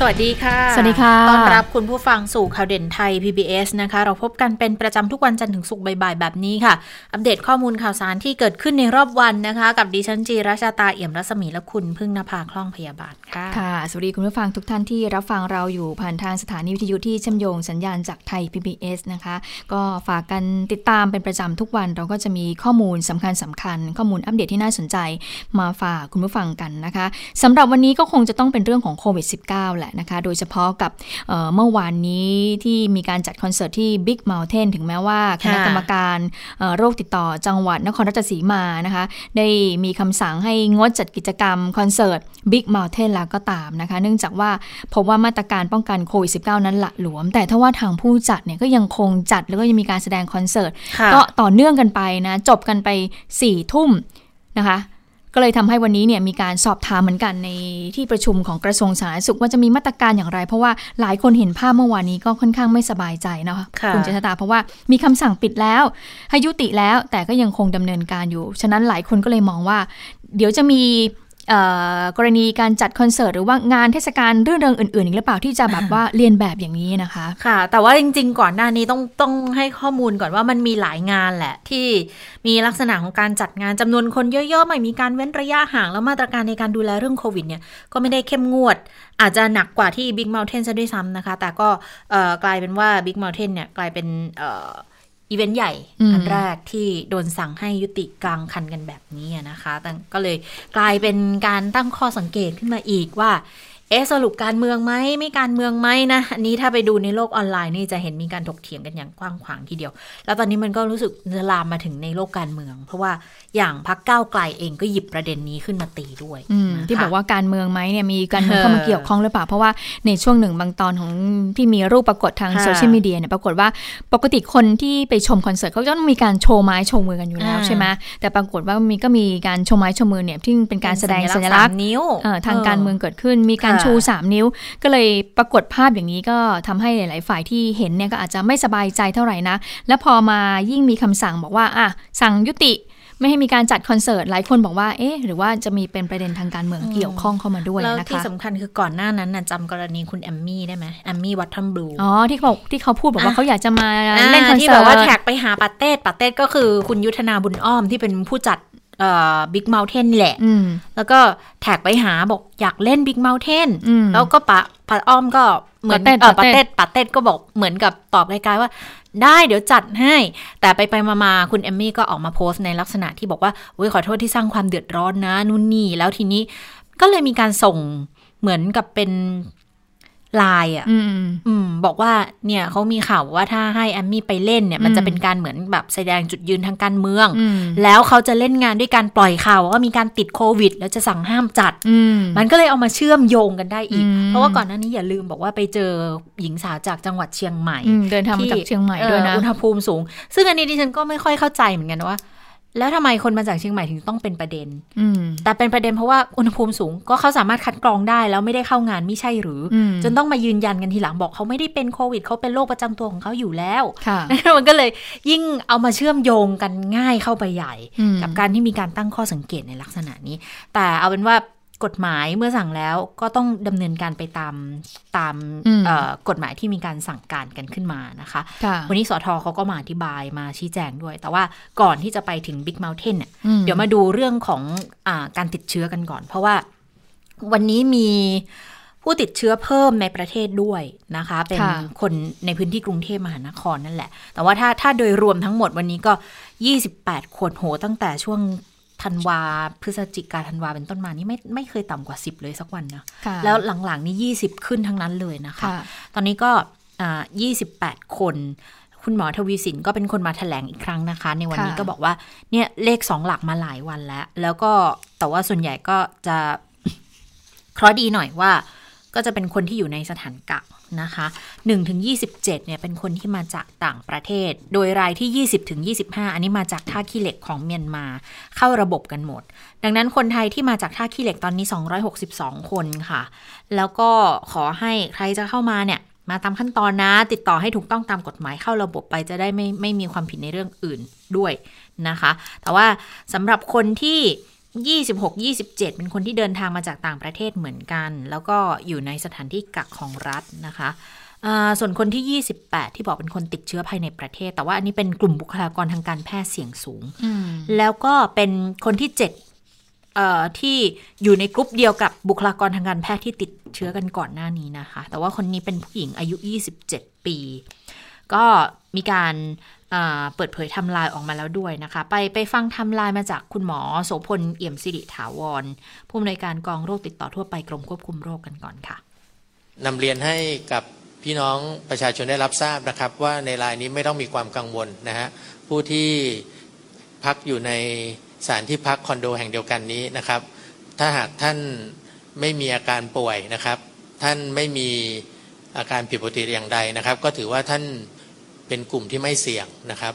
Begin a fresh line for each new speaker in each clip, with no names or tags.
สวัสดีค่ะ
สวัสดีค่ะ
ต้อนรับคุณผู้ฟังสู่ข่าวเด่นไทย PBS นะคะ เราพบกันเป็นประจำทุกวันจันทร์ถึงศุกร์บ่ายๆ แบบนี้ค่ะ อัปเดตข้อมูลข่าวสารที่เกิดขึ้นในรอบวันนะคะ กับดิฉันจีราชาตาเอี่ยมรัศมีและคุณพึ่งนภาคล่องพยาบาลค่ะ
ค่ะ สวัสดีคุณผู้ฟังทุกท่านที่รับฟังเราอยู่ผ่านทางสถานีวิทยุที่เชื่อมโยงสัญญาณจากไทย PBS นะคะ ก็ฝากกันติดตามเป็นประจำทุกวันเราก็จะมีข้อมูลสำคัญสำคัญ ข้อมูลอัปเดตที่น่าสนใจมาฝากคุณผู้ฟังกันนะคะสำหรับวันนี้ก็คงจะต้องเป็นเรื่องของโควิด -19 แหละนะคะโดยเฉพาะกับเอ่อเมื่อวานนี้ที่มีการจัดคอนเสิร์ตที่ Big Mountain ถึงแม้ว่าคณะ
ค่ะ
กรรมการเอ่อโรคติดต่อจังหวัดนครราชสีมานะคะได้มีคำสั่งให้งดจัดกิจกรรมคอนเสิร์ต Big Mountain แล้วก็ตามนะคะเนื่องจากว่าพบว่ามาตรการป้องกันโควิด -19 นั้นหละหลวม แต่ถ้าว่าทางผู้จัดเนี่ยก็ยังคงจัดแล้วก็ยังมีการแสดงคอนเสิร์ต
ค่ะ
ก็ต่อเนื่องกันไปนะจบกันไป4ี่ทุ่มนะคะ ก็เลยทำให้วันนี้เนี่ยมีการสอบถามเหมือนกันในที่ประชุมของกระทรวงสาธารณสุขว่าจะมีมาตรการอย่างไร เพราะว่าหลายคนเห็นภาพเมื่อวานนี้ก็ค่อนข้างไม่สบายใจนะคะ
ค่ะ
ณเจษตาเพราะว่ามีคำสั่งปิดแล้วให้ยุติแล้วแต่ก็ยังคงดำเนินการอยู่ ฉะนั้นหลายคนก็เลยมองว่า เดี๋ยวจะมีเอ่อ กรณีการจัดคอนเสิร์ตหรือว่างานเทศกาลเรื่องเริงอื่นๆอีกหรือเปล่าที่จะแบบว่าเรียนแบบอย่างนี้นะคะ
ค่ะ แต่ว่าจริง ๆ ก่อนหน้านี้ต้องต้องให้ข้อมูลก่อนว่ามันมีหลายงานแหละ ที่มีลักษณะของการจัดงานจำนวนคนเยอะๆไม่มีการเว้นระยะห่างแล้วมาตรการในการดูแลเรื่องโควิดเนี่ยก็ไม่ได้เข้มงวด อาจจะหนักกว่าที่ Big Mountain ซะด้วยซ้ำนะคะ แต่ก็กลายเป็นว่า Big Mountain เนี่ยกลายเป็นเอ่ออีเวนต์ใหญ่
อืม
อันแรกที่โดนสั่งให้ยุติกลางคันกันแบบนี้อะนะคะแต่ก็เลยกลายเป็นการตั้งข้อสังเกตขึ้นมาอีกว่า เอะสรุปการเมืองไหมไม่การเมืองไหมนะอันนี้ถ้าไปดูในโลกออนไลน์นี่จะเห็นมีการถกเถียงกันอย่างกว้างขวางทีเดียว แล้วตอนนี้มันก็รู้สึกจะลามมาถึงในโลกการเมือง เพราะว่าอย่างพักก้าวไกลเองก็หยิบประเด็นนี้ขึ้นมาตีด้วย
อืม
นะคะ
ที่บอกว่าการเมืองไหมเนี่ยมีการเมืองเข้ามา
เออ
เกี่ยวข้องหรือเปล่าเพราะว่าในช่วงหนึ่งบางตอนของที่มีรูปปรากฏทาง
ค่ะ
โซเชียลมีเดียเนี่ยปรากฏว่าปกติคนที่ไปชมคอนเสิร์ตเขาจะต้องมีการโชว์ไม้โชว์มือกันอยู่แล้ว
อ่า
ใช่ไหมแต่ปรากฏว่ามีก็มีการโชว์ไม้โชว์มือเนี่ยที่เป็นการแสดงสัญลักษณ์
สามนิ้ว
เอ่อทางการเมืองเกิดขึ้นมีการ
ค่ะ
ชู 3 นิ้ว ก็เลยปรากฏภาพอย่างนี้ก็ทำให้หลาย ๆ ฝ่ายที่เห็นเนี่ยก็อาจจะไม่สบายใจเท่าไหร่นะ แล้วพอมายิ่งมีคำสั่งบอกว่าอะสั่งยุติไม่ให้มีการจัดคอนเสิร์ต หลายคนบอกว่า เอ๊ะ หรือว่าจะมีเป็นประเด็นทางการเมืองเกี่ยวข้องเข้ามาด้วย
แล้ว
นะ
ที่
คะ
สำคัญคือก่อนหน้านั้นน่ะจำกรณีคุณแอมมี่ได้ไหมแอมมี่วัตทัมบลู
อ๋อ ที่เขาบอกที่เขาพูดบอกว่า
อะ
เขาอยากจะมา
อ่า
เล่นคอน
ที่
เสิ
แบ
ร์
บว่า
ต
แท็กไปหาปาเต้ปาเต้ก็คือคุณยุทธนาบุญอ้อมที่เป็นผู้จัดเอ่อ บิ๊กเมลเทนนี่แหละ
อืม
แล้วก็แท็กไปหาบอกอยากเล่นบิ๊กเมลเทน
อืม
แล้วก็ปะปะอ้อมก็เหมือน
ปะเต้
เออ
ปะ
ปะ
เต้
เต้ปะเต้ก็บอกเหมือนกับตอบรายการว่า ได้เดี๋ยวจัดให้ แต่ไปไปมามาคุณเอมมี่ก็ออกมาโพสต์ในลักษณะที่บอกว่าโอ้ยขอโทษที่สร้างความเดือดร้อนนะนู่นนี่แล้วทีนี้ก็เลยมีการส่งเหมือนกับเป็น ไลน์อะ
อืม
อืม บอกว่าเนี่ยเขามีข่าวว่าถ้าให้แอมมี่ไปเล่นเนี่ย มัน
อืม
จะเป็นการเหมือนแบบแสดงจุดยืนทางการเมือง
อืม
แล้วเขาจะเล่นงานด้วยการปล่อยข่าวว่ามีการติดโควิด แล้วจะสั่งห้ามจัด
อืม
มันก็เลยเอามาเชื่อมโยงกันได้อีก
อืม
เพราะว่าก่อนหน้านี้อย่าลืมบอกว่าไปเจอหญิงสาวจากจังหวัดเชียงใหม่
อืมเดินทางมาจากเชียงใหม่ด้วยนะ
เอ่ออุณหภูมิสูง ซึ่งอันนี้ดิฉันก็ไม่ค่อยเข้าใจเหมือนกันว่า แล้วทำไมคนมาจากเชียงใหม่ถึงต้องเป็นประเด็น
อืม
แต่เป็นประเด็นเพราะว่าอุณหภูมิสูงก็เขาสามารถคัดกรองได้แล้วไม่ได้เข้างานไม่ใช่หรือ
อืม
จนต้องมายืนยันกันทีหลังบอกเขาไม่ได้เป็นโควิดเขาเป็นโรคประจำตัวของเขาอยู่แล้ว
ค่ะ
มันก็เลยยิ่งเอามาเชื่อมโยงกันง่ายเข้าไปใหญ่
อืม
กับการที่มีการตั้งข้อสังเกตในลักษณะนี้ แต่เอาเป็นว่า กฎหมายเมื่อสั่งแล้วก็ต้องดำเนินการไปตามตาม
อืม
เอ่อกฎหมายที่มีการสั่งการกันขึ้นมานะคะ
ค่ะ
วันนี้สทเขาก็มาอธิบายมาชี้แจงด้วย แต่ว่าก่อนที่จะไปถึง Big Mountain เนี่ย
อืม
เดี๋ยวมาดูเรื่องของอาการติดเชื้อกันก่อน เพราะว่าวันนี้มีผู้ติดเชื้อเพิ่มในประเทศด้วยนะคะ เป็น
ค่ะ
คนในพื้นที่กรุงเทพมหานครนั่นแหละ แต่ว่าถ้าถ้าโดยรวมทั้งหมดวันนี้ก็ 28 คนโหตั้งแต่ช่วง ธันวาพฤศจิกาธันวาเป็นต้นมานี่ไม่ไม่เคยต่ำกว่า 10 เลยสักวันนะ
ค่ะ
แล้วหลังๆ นี่ 20 ขึ้นทั้งนั้นเลยนะคะ
ค่ะ
ตอนนี้ก็อ่า28คน คุณหมอทวีสินก็เป็นคนมาแถลงอีกครั้งนะคะ ในวันนี้
ค่ะ
ก็บอกว่าเนี่ยเลขสองหลักมาหลายวันแล้ว แล้วก็แต่ว่าส่วนใหญ่ก็จะเคราะห์ดีหน่อยว่า ก็จะเป็นคนที่อยู่ในสถานกัก นะคะ1ถึง27เนี่ยเป็นคนที่มาจากต่างประเทศ โดยรายที่ 20ถึง25 อันนี้มาจากท่าขี้เหล็กของเมียนมา เข้าระบบกันหมด ดังนั้นคนไทยที่มาจากท่าขี้เหล็กตอนนี้ 262 คนค่ะ แล้วก็ขอให้ใครจะเข้ามาเนี่ยมาตามขั้นตอนนะ ติดต่อให้ถูกต้องตามกฎหมายเข้าระบบไปจะได้ไม่ไม่มีความผิดในเรื่องอื่นด้วยนะคะ แต่ว่าสำหรับคนที่ 26 27 เป็นคนที่เดินทางมาจากต่างประเทศเหมือนกัน แล้วก็อยู่ในสถานที่กักของรัฐนะคะส่วนคนที่ 28 ที่บอกเป็นคนติดเชื้อภายในประเทศ แต่ว่าอันนี้เป็นกลุ่มบุคลากรทางการแพทย์เสี่ยงสูง แล้วก็เป็นคนที่ 7 ที่อยู่ในกลุ่มเดียวกับบุคลากรทางการแพทย์ที่ติดเชื้อกันก่อนหน้านี้นะคะ แต่ว่าคนนี้เป็นผู้หญิงอายุ 27 ปี ก็มีการเปิดเผยทำลายออกมาแล้วด้วยนะคะ ไปไปฟังทำลายมาจากคุณหมอโสพลเอี่ยมสิริถาวร ผู้อำนวยการกองโรคติดต่อทั่วไปกรมควบคุมโรคกันก่อนค่ะ
นำเรียนให้กับพี่น้องประชาชนได้รับทราบนะครับ ว่าในรายนี้ไม่ต้องมีความกังวลนะฮะผู้ที่พักอยู่ในสถานที่พักคอนโดแห่งเดียวกันนี้นะครับ ถ้าหากท่านไม่มีอาการป่วยนะครับ ท่านไม่มีอาการผิดปกติอย่างใดนะครับ ก็ถือว่าท่าน เป็นกลุ่มที่ไม่เสี่ยงนะครับ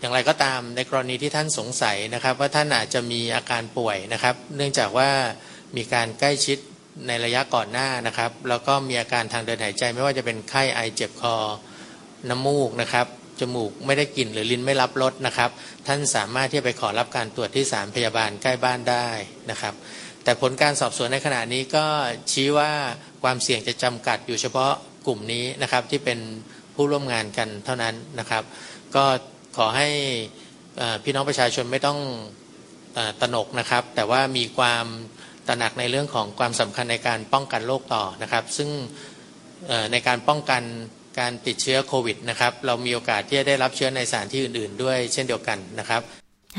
อย่างไรก็ตามในกรณีที่ท่านสงสัยนะครับ ว่าท่านอาจจะมีอาการป่วยนะครับ เนื่องจากว่ามีการใกล้ชิดในระยะก่อนหน้านะครับ แล้วก็มีอาการทางเดินหายใจ ไม่ว่าจะเป็นไข้ไอเจ็บคอ น้ำมูกนะครับจมูกไม่ได้กลิ่นหรือลิ้นไม่รับรสนะครับ ท่านสามารถที่จะไปขอรับการตรวจที่สารพยาบาลใกล้บ้านได้นะครับ แต่ผลการสอบสวนในขณะนี้ก็ชี้ว่าความเสี่ยงจะจำกัดอยู่เฉพาะกลุ่มนี้นะครับที่เป็น ผู้ร่วมงานกันเท่านั้นนะครับ ก็ขอให้พี่น้องประชาชนไม่ต้องตระหนกนะครับ แต่ว่ามีความตระหนักในเรื่องของความสำคัญในการป้องกันโรคต่อนะครับ ซึ่งในการป้องกันการติดเชื้อโควิดนะครับ เรามีโอกาสที่จะได้รับเชื้อในสถานที่อื่น ๆ ด้วยเช่นเดียวกันนะครับ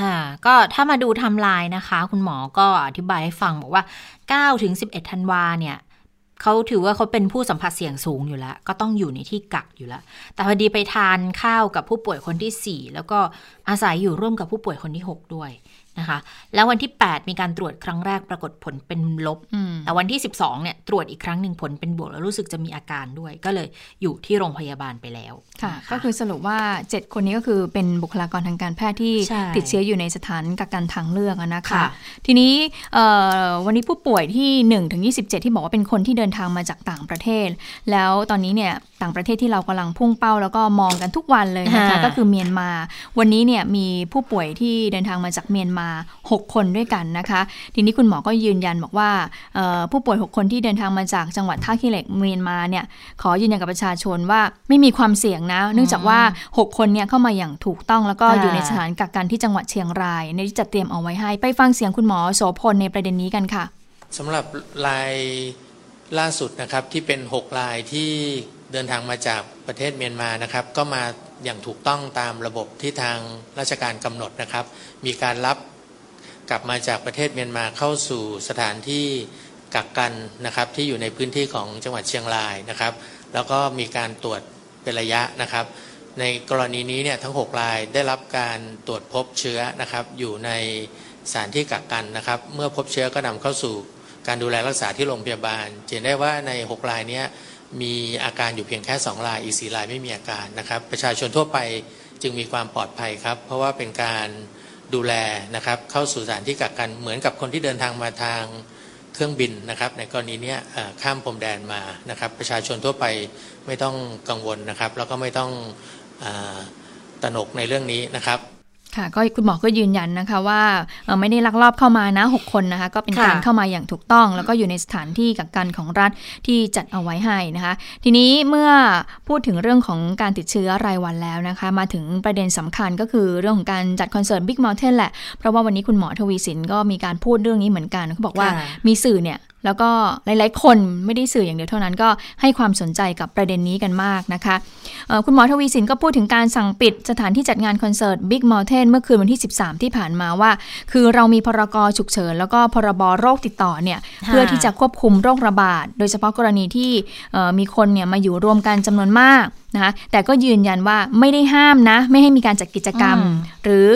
ค่ะก็ถ้ามาดูทำลายนะคะ คุณหมอก็อธิบายให้ฟังบอกว่า 9 ถึง 11 ธันวาเนี่ย เขาถือว่าเขาเป็นผู้สัมผัสเสี่ยงสูงอยู่แล้ว ก็ต้องอยู่ในที่กักอยู่แล้ว แต่พอดีไปทานข้าวกับผู้ป่วยคนที่ 4 แล้วก็อาศัยอยู่ร่วมกับผู้ป่วยคนที่ 6 ด้วย นะคะ แล้ววันที่ 8 มีการตรวจครั้งแรกปรากฏผลเป็นลบ แต่วันที่ 12เนี่ยตรวจอีกครั้งหนึ่งผลเป็นบวกแล้วรู้สึกจะมีอาการด้วย ก็เลยอยู่ที่โรงพยาบาลไปแล้ว
ค่ะ ก็คือสรุปว่า 7 คนนี้ก็คือเป็นบุคลากรทางการแพทย์ที่ติดเชื้ออยู่ในสถานกักกันทางเลือกนะคะทีนี้วันนี้ผู้ป่วยที่1ถึง27 ที่บอกว่าเป็นคนที่เดินทางมาจากต่างประเทศ แล้วตอนนี้เนี่ยต่างประเทศที่เรากำลังพุ่งเป้าแล้วก็มองกันทุกวันเลยนะคะก็คือเมียนมา วันนี้เนี่ยมีผู้ป่วยที่เดินทางมาจากเมียนมา6 คนด้วยกันนะคะ ทีนี้คุณหมอก็ยืนยันบอกว่าผู้ป่วย 6 คนที่เดินทางมาจากจังหวัดท่าขี้เหล็กเมียนมาเนี่ยขอยืนยันกับประชาชนว่าไม่มีความเสี่ยงนะ เนื่องจากว่า 6 คนเนี่ยเข้ามาอย่างถูกต้องแล้วก็อยู่ในสถานกักกันที่จังหวัดเชียงรายในที่จัดเตรียมเอาไว้ให้ ไปฟังเสียงคุณหมอโสพลในประเด็นนี้กันค่ะ
สำหรับรายล่าสุดนะครับที่เป็น 6 รายที่เดินทางมาจากประเทศเมียนมานะครับ ก็มาอย่างถูกต้องตามระบบที่ทางราชการกำหนดนะครับ มีการรับ กลับมาจากประเทศเมียนมาเข้าสู่สถานที่กักกันนะครับที่อยู่ในพื้นที่ของจังหวัดเชียงรายนะครับ แล้วก็มีการตรวจเป็นระยะนะครับ ในกรณีนี้เนี่ยทั้ง 6 รายได้รับการตรวจพบเชื้อนะครับ อยู่ในสถานที่กักกันนะครับ เมื่อพบเชื้อก็นำเข้าสู่การดูแลรักษาที่โรงพยาบาลเห็นได้ว่าใน 6 รายนี้มีอาการอยู่เพียงแค่ 2 รายอีก4รายไม่มีอาการนะครับ ประชาชนทั่วไปจึงมีความปลอดภัยครับ เพราะว่าเป็นการ ดูแลนะครับ เข้าสู่สถานที่กักกันเหมือนกับคนที่เดินทางมาทางเครื่องบินนะครับ ในกรณีนี้ข้ามพรมแดนมานะครับ ประชาชนทั่วไปไม่ต้องกังวลนะครับ แล้วก็ไม่ต้องตระหนกในเรื่องนี้นะครับ
ค่ะก็คุณหมอก็ยืนยันนะคะว่าไม่ได้ลักลอบเข้ามานะ 6 คนนะคะ ก็เป็นการเข้ามาอย่างถูกต้อง แล้วก็อยู่ในสถานที่กักกันของรัฐที่จัดเอาไว้ให้นะคะ ทีนี้เมื่อพูดถึงเรื่องของการติดเชื้อรายวันแล้วนะคะ มาถึงประเด็นสำคัญก็คือเรื่องของการจัดคอนเสิร์ตบิ๊กมอลเทนแหละ เพราะว่าวันนี้คุณหมอทวีสินก็มีการพูดเรื่องนี้เหมือนกันเขาบอกว่ามีสื่อเนี่ย แล้วก็หลาย ๆ คนไม่ได้สื่ออย่างเดียวเท่านั้นก็ให้ความสนใจกับประเด็นนี้กันมากนะคะคุณหมอทวีสินก็พูดถึงการสั่งปิดสถานที่จัดงานคอนเสิร์ต Big Mountain เมื่อคืนวันที่ 13 ที่ผ่านมาว่า คือเรามีพรกฉุกเฉิน แล้วก็พรบโรคติดต่อเนี่ยเพื่อที่จะควบคุมโรคระบาด โดยเฉพาะกรณีที่มีคนเนี่ยมาอยู่รวมกันจำนวนมากนะคะแต่ก็ยืนยันว่าไม่ได้ห้ามนะ ไม่ให้มีการจัดกิจกรรม หรือ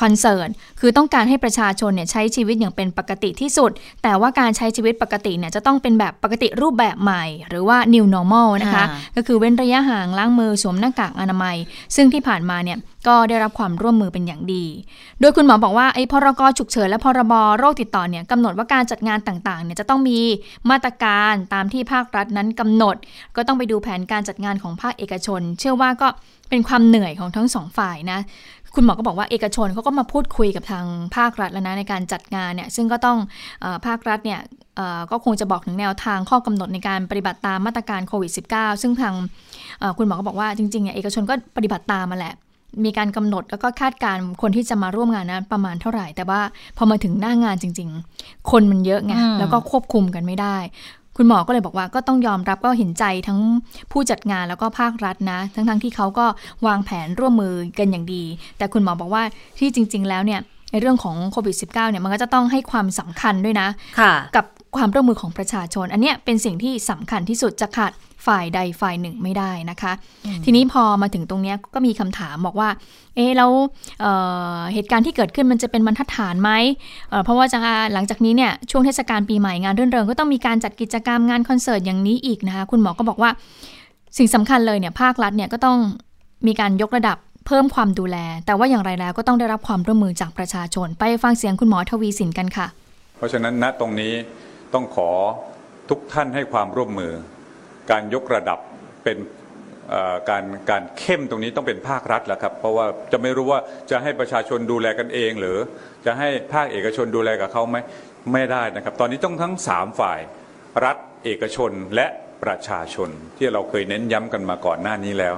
คอนเซิร์นคือต้องการให้ประชาชนเนี่ยใช้ชีวิตอย่างเป็นปกติที่สุด แต่ว่าการใช้ชีวิตปกติเนี่ยจะต้องเป็นแบบปกติรูปแบบใหม่ หรือว่า new normal นะคะ ก็คือเว้นระยะห่างล้างมือสวมหน้ากากอนามัย ซึ่งที่ผ่านมาเนี่ยก็ได้รับความร่วมมือเป็นอย่างดี โดยคุณหมอบอกว่าไอ้พรกฉุกเฉินและพรบโรคติดต่อเนี่ยกำหนดว่าการจัดงานต่างๆเนี่ยจะต้องมีมาตรการตามที่ภาครัฐนั้นกำหนด ก็ต้องไปดูแผนการจัดงานของภาคเอกชน เชื่อว่าก็เป็นความเหนื่อยของทั้งสองฝ่ายนะ คุณหมอก็บอกว่าเอกชนเขาก็มาพูดคุยกับทางภาครัฐแล้วนะในการจัดงานเนี่ยซึ่งก็ต้องอภาครัฐเนี่ยก็คงจะบอกถึงแนวทางข้อกำหนดในการปฏิบัติตามมาตรการโควิด -19 ซึ่งทางคุณหมอก็บอกว่าจริงๆเนี่ยเอกชนก็ปฏิบัติตามมาแหละ มีการกำหนดแล้วก็คาดการคนที่จะมาร่วมงานนั้นประมาณเท่าไหร่ แต่ว่าพอมาถึงหน้างานจริง ๆ คนมันเยอะไงแล้วก็ควบคุมกันไม่ได้ คุณหมอก็เลยบอกว่าก็ต้องยอมรับก็เห็นใจทั้งผู้จัดงานแล้วก็ภาครัฐนะ ทั้งๆทที่เขาก็วางแผนร่วมมือกันอย่างดี แต่คุณหมอบอกว่าที่จริง ๆ แล้วเนี่ยในเรื่องของโควิด -19 เนี่ยมันก็จะต้องให้ความสำคัญด้วยนะะกับความร่วมมือของประชาชน อันนี้เป็นสิ่งที่สำคัญที่สุดจะขาด ฝ่ายใดฝ่ายหนึ่งไม่ได้นะคะ ทีนี้พอมาถึงตรงนี้ก็มีคำถามบอกว่า เอ๊แล้วเเหตุการณ์ที่เกิดขึ้นมันจะเป็นบรรทัดฐานไหมเเพราะว่าจะหลังจากนี้เนี่ยช่วงเทศกาลปีใหม่งานเรื่นเริงก็ต้องมีการจัดกิจกรรมงานคอนเสิร์ตอย่างนี้อีกนะคะ คุณหมอก็บอกว่าสิ่งสำคัญเลยเนี่ยภาครัฐเนี่ยก็ต้องมีการยกระดับเพิ่มความดูแล แต่ว่าอย่างไรแล้วก็ต้องได้รับความร่วมมือจากประชาชน ไปฟังเสียงคุณหมอทวีสินกันค่ะ
เพราะฉะนั้นณตรงนี้ต้องขอทุกท่านให้ความร่วมมือ การยกระดับเป็นการการเข้มตรงนี้ต้องเป็นภาครัฐแหละครับ เพราะว่าจะไม่รู้ว่าจะให้ประชาชนดูแลกันเอง หรือจะให้ภาคเอกชนดูแลกับเขาไหมไม่ได้นะครับ ตอนนี้ต้องทั้งสามฝ่ายรัฐเอกชนและประชาชนที่เราเคยเน้นย้ำกันมาก่อนหน้านี้แล้ว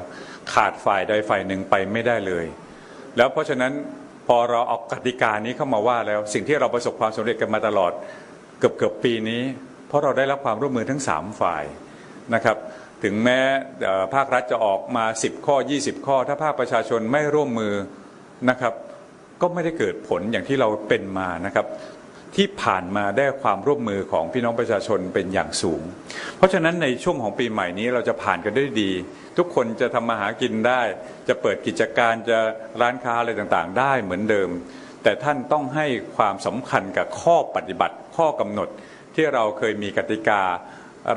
ขาดฝ่ายใดฝ่ายหนึ่งไปไม่ได้เลย แล้วเพราะฉะนั้นพอเราเอากติกานี้เข้ามาว่าแล้วสิ่งที่เราประสบความสำเร็จกันมาตลอดเกือบเกือบปีนี้ เพราะเราได้รับความร่วมมือทั้งสามฝ่าย นะครับถึงแม้ภาครัฐจะออกมา 10 ข้อ 20 ข้อ ถ้าภาคประชาชนไม่ร่วมมือนะครับ ก็ไม่ได้เกิดผลอย่างที่เราเป็นมานะครับ ที่ผ่านมาได้ความร่วมมือของพี่น้องประชาชนเป็นอย่างสูง เพราะฉะนั้นในช่วงของปีใหม่นี้เราจะผ่านกันได้ดี ทุกคนจะทำมาหากินได้ จะเปิดกิจการจะร้านค้าอะไรต่างๆ ได้เหมือนเดิม แต่ท่านต้องให้ความสำคัญกับข้อปฏิบัติข้อกำหนดที่เราเคยมีกติกา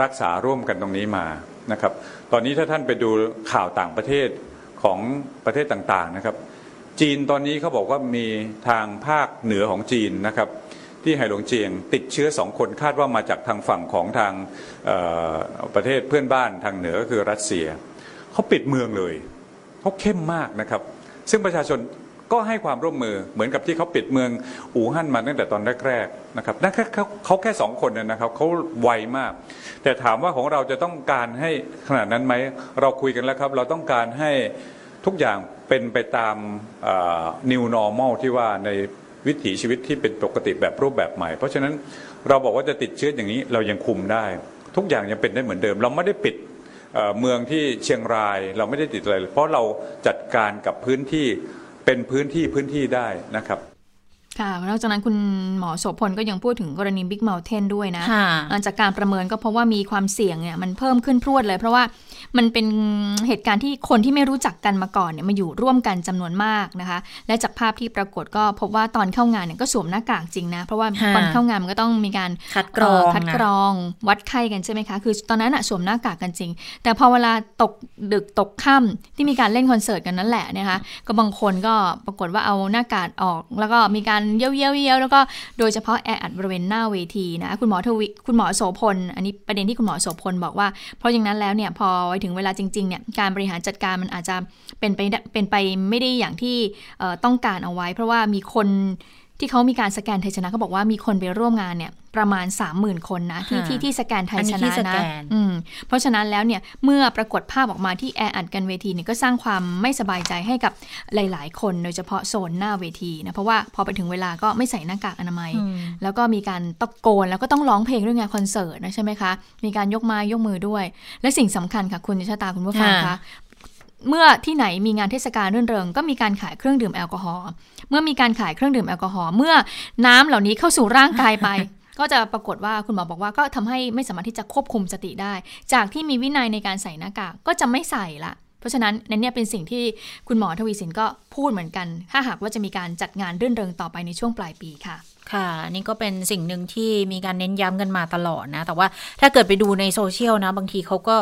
รักษาร่วมกันตรงนี้มานะครับ ตอนนี้ถ้าท่านไปดูข่าวต่างประเทศของประเทศต่างๆนะครับ จีนตอนนี้เขาบอกว่ามีทางภาคเหนือของจีนนะครับ ที่ไหหลงเจียง ติดเชื้อสองคนคาดว่ามาจากทางฝั่งของทางประเทศเพื่อนบ้านทางเหนือก็คือรัสเซียเขาปิดเมืองเลยเขาเข้มมากนะครับ ซึ่งประชาชน ก็ให้ความร่วมมือเหมือนกับที่เขาปิดเมืองอู่ฮั่นมาตั้งแต่ตอนแรกๆนะครับนั่นแค่เขาแค่สองคนนะครับเขาไวมาก แต่ถามว่าของเราจะต้องการให้ขนาดนั้นไหมเราคุยกันแล้วครับ เราต้องการให้ทุกอย่างเป็นไปตาม new normal ที่ว่าในวิถีชีวิตที่เป็นปกติแบบรูปแบบใหม่ เพราะฉะนั้นเราบอกว่าจะติดเชื้ออย่างนี้เรายังคุมได้ ทุกอย่างยังเป็นได้เหมือนเดิม เราไม่ได้ปิดเมืองที่เชียงราย เราไม่ได้ติดอะไร เพราะเราจัดการกับพื้นที่ เป็นพื้นที่พื้นที่ได้นะครับ
ค่ะนอกจากนั้นคุณหมอโสพลก็ยังพูดถึงกรณีบิ๊กเมลเทนด้วยนะ
หลั
งจากการประเมินก็เพราะว่ามีความเสี่ยงเนี่ยมันเพิ่มขึ้นพรวดเลย เพราะว่า มันเป็นเหตุการณ์ที่คนที่ไม่รู้จักกันมาก่อนเนี่ยมาอยู่ร่วมกันจำนวนมากนะคะ และจากภาพที่ปรากฏก็พบว่าตอนเข้างานเนี่ยก็สวมหน้ากากจริงนะ เพราะว่าตอนเข้างานมันก็ต้องมีการ
คัดกรอง
คัดกรองวัดไข้กันใช่ไหมคะ คือตอนนั้นอะสวมหน้ากากกันจริง แต่พอเวลาตกดึกตกค่ำที่มีการเล่นคอนเสิร์ตกันนั่นแหละนะคะก็บางคนก็ปรากฏว่าเอาหน้ากากออก แล้วก็มีการเย้ยเย้ยแล้วก็โดยเฉพาะแออัดบริเวณหน้าเวทีนะคุณหมอทวีคุณหมอโสพลอันนี้ประเด็นที่คุณหมอโสพลบอกว่า เพราะอย่างนั้นแล้วเนี่ยพออยถึงเวลาจริงๆเนี่ยการบริหารจัดการมันอาจจะเป็นไปเป็นไปไม่ได้อย่างที่ต้องการเอาไว้ เพราะว่ามีคน ที่เขามีการสแกนไทยชนะเขาบอกว่ามีคนไปร่วมงานเนี่ยประมาณ 30,000 คนนะที่ที่ที่สแกนไทยชนะนะเพราะฉะนั้นแล้วเนี่ยเมื่อปรากฏภาพออกมาที่แออัดกันเวทีเนี่ยก็สร้างความไม่สบายใจให้กับหลาย ๆ คนโดยเฉพาะโซนหน้าเวทีนะเพราะว่าพอไปถึงเวลาก็ไม่ใส่หน้ากากอนามัย แล้วก็มีการตะโกนแล้วก็ต้องร้องเพลงด้วยงานคอนเสิร์ตนะใช่ไหมคะมีการยกไม้ยกมือด้วย และสิ่งสำคัญค่ะคุณชะตาคุณผู้ฟังคะ เมื่อที่ไหนมีงานเทศกาลเรื่นเริง ก็มีการขายเครื่องดื่มแอลกอฮอล์เมื่อมีการขายเครื่องดื่มแอลกอฮอล์เมื่อน้ำเหล่านี้เข้าสู่ร่างกายไป ก็จะปรากฏว่าคุณหมอบอกว่าก็ทำให้ไม่สามารถที่จะควบคุมสติได้ จากที่มีวินัยในการใส่หน้ากากก็จะไม่ใส่ละเพราะฉะนั้นนเนี้เป็นสิ่งที่คุณหมอทวีสินก็พูดเหมือนกัน ถ้าหากว่าจะมีการจัดงานรื่นเริงต่อไปในช่วงปลายปีค่ะ
ค่ะ นี่ก็เป็นสิ่งหนึ่งที่มีการเน้นย้ำกันมาตลอดนะ แต่ว่าถ้าเกิดไปดูในโซเชียลนะ บางทีเขาก็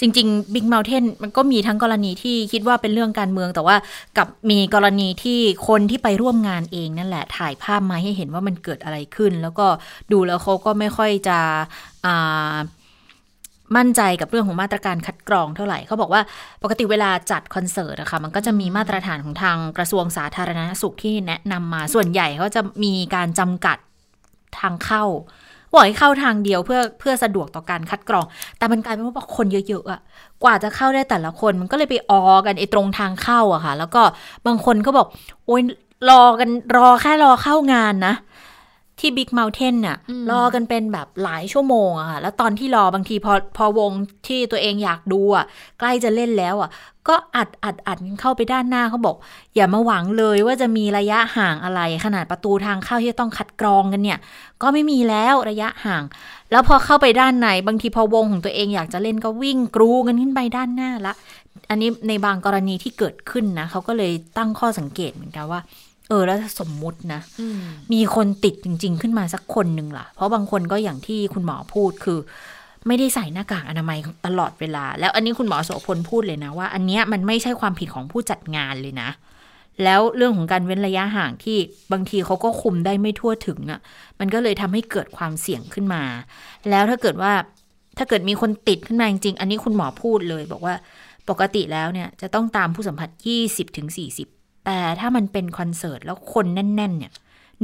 จริง ๆ Big Mountain มันก็มีทั้งกรณีที่คิดว่าเป็นเรื่องการเมือง แต่ว่ากับมีกรณีที่คนที่ไปร่วมงานเองนั่นแหละถ่ายภาพมาให้เห็นว่ามันเกิดอะไรขึ้น แล้วก็ดูแล้วเขาก็ไม่ค่อยจะอ่า มั่นใจกับเรื่องของมาตรการคัดกรองเท่าไหร่เขาบอกว่าปกติเวลาจัดคอนเสิร์ตอะค่ะมันก็จะมีมาตรฐานของทางกระทรวงสาธารณสุขที่แนะนำมาส่วนใหญ่เขาจะมีการจำกัดทางเข้าบอกให้เข้าทางเดียวเพื่อเพื่อสะดวกต่อการคัดกรอง แต่มันกลายเป็นว่าคนเยอะๆอะกว่าจะเข้าได้แต่ละคนมันก็เลยไปออกันไอ้ตรงทางเข้าอะค่ะ แล้วก็บางคนก็บอกโอ๊ยรอกันรอแค่รอเข้างานนะ ที่ Big Mountain น่ะ
อืม
รอกันเป็นแบบหลายชั่วโมงอะค่ะแล้วตอนที่รอบางทีพอพอวงที่ตัวเองอยากดูอะใกล้จะเล่นแล้วอะก็อัดอัดอัดกันเข้าไปด้านหน้าเขาบอก อย่ามาหวังเลยว่าจะมีระยะห่างอะไร ขนาดประตูทางเข้าที่จะต้องคัดกรองกันเนี่ย ก็ไม่มีแล้วระยะห่าง แล้วพอเข้าไปด้านในบางทีพอวงของตัวเองอยากจะเล่นก็วิ่งกรูกันขึ้นไปด้านหน้าละ อันนี้ในบางกรณีที่เกิดขึ้นนะเขาก็เลยตั้งข้อสังเกตเหมือนกันว่า เออแล้วถ้าสมมุตินะมีคนติดจริง ๆ ขึ้นมาสักคนหนึ่งล่ะ เพราะบางคนก็อย่างที่คุณหมอพูดคือ ไม่ได้ใส่หน้ากากอนามัยตลอดเวลา แล้วอันนี้คุณหมอโสพลพูดเลยนะว่า อันเนี้ยมันไม่ใช่ความผิดของผู้จัดงานเลยนะ แล้วเรื่องของการเว้นระยะห่างที่บางทีเขาก็คุมได้ไม่ทั่วถึงอะ่ะ มันก็เลยทำให้เกิดความเสี่ยงขึ้นมา แล้วถ้าเกิดว่าถ้าเกิดมีคนติดขึ้นมาจริงๆอันนี้คุณหมอพูดเลย บอกว่าปกติแล้วเนี่ยจะต้องตามผู้สัมผัส 20ถึง40 แต่ถ้ามันเป็นคอนเสิร์ตแล้วคนแน่น ๆ เนี่ย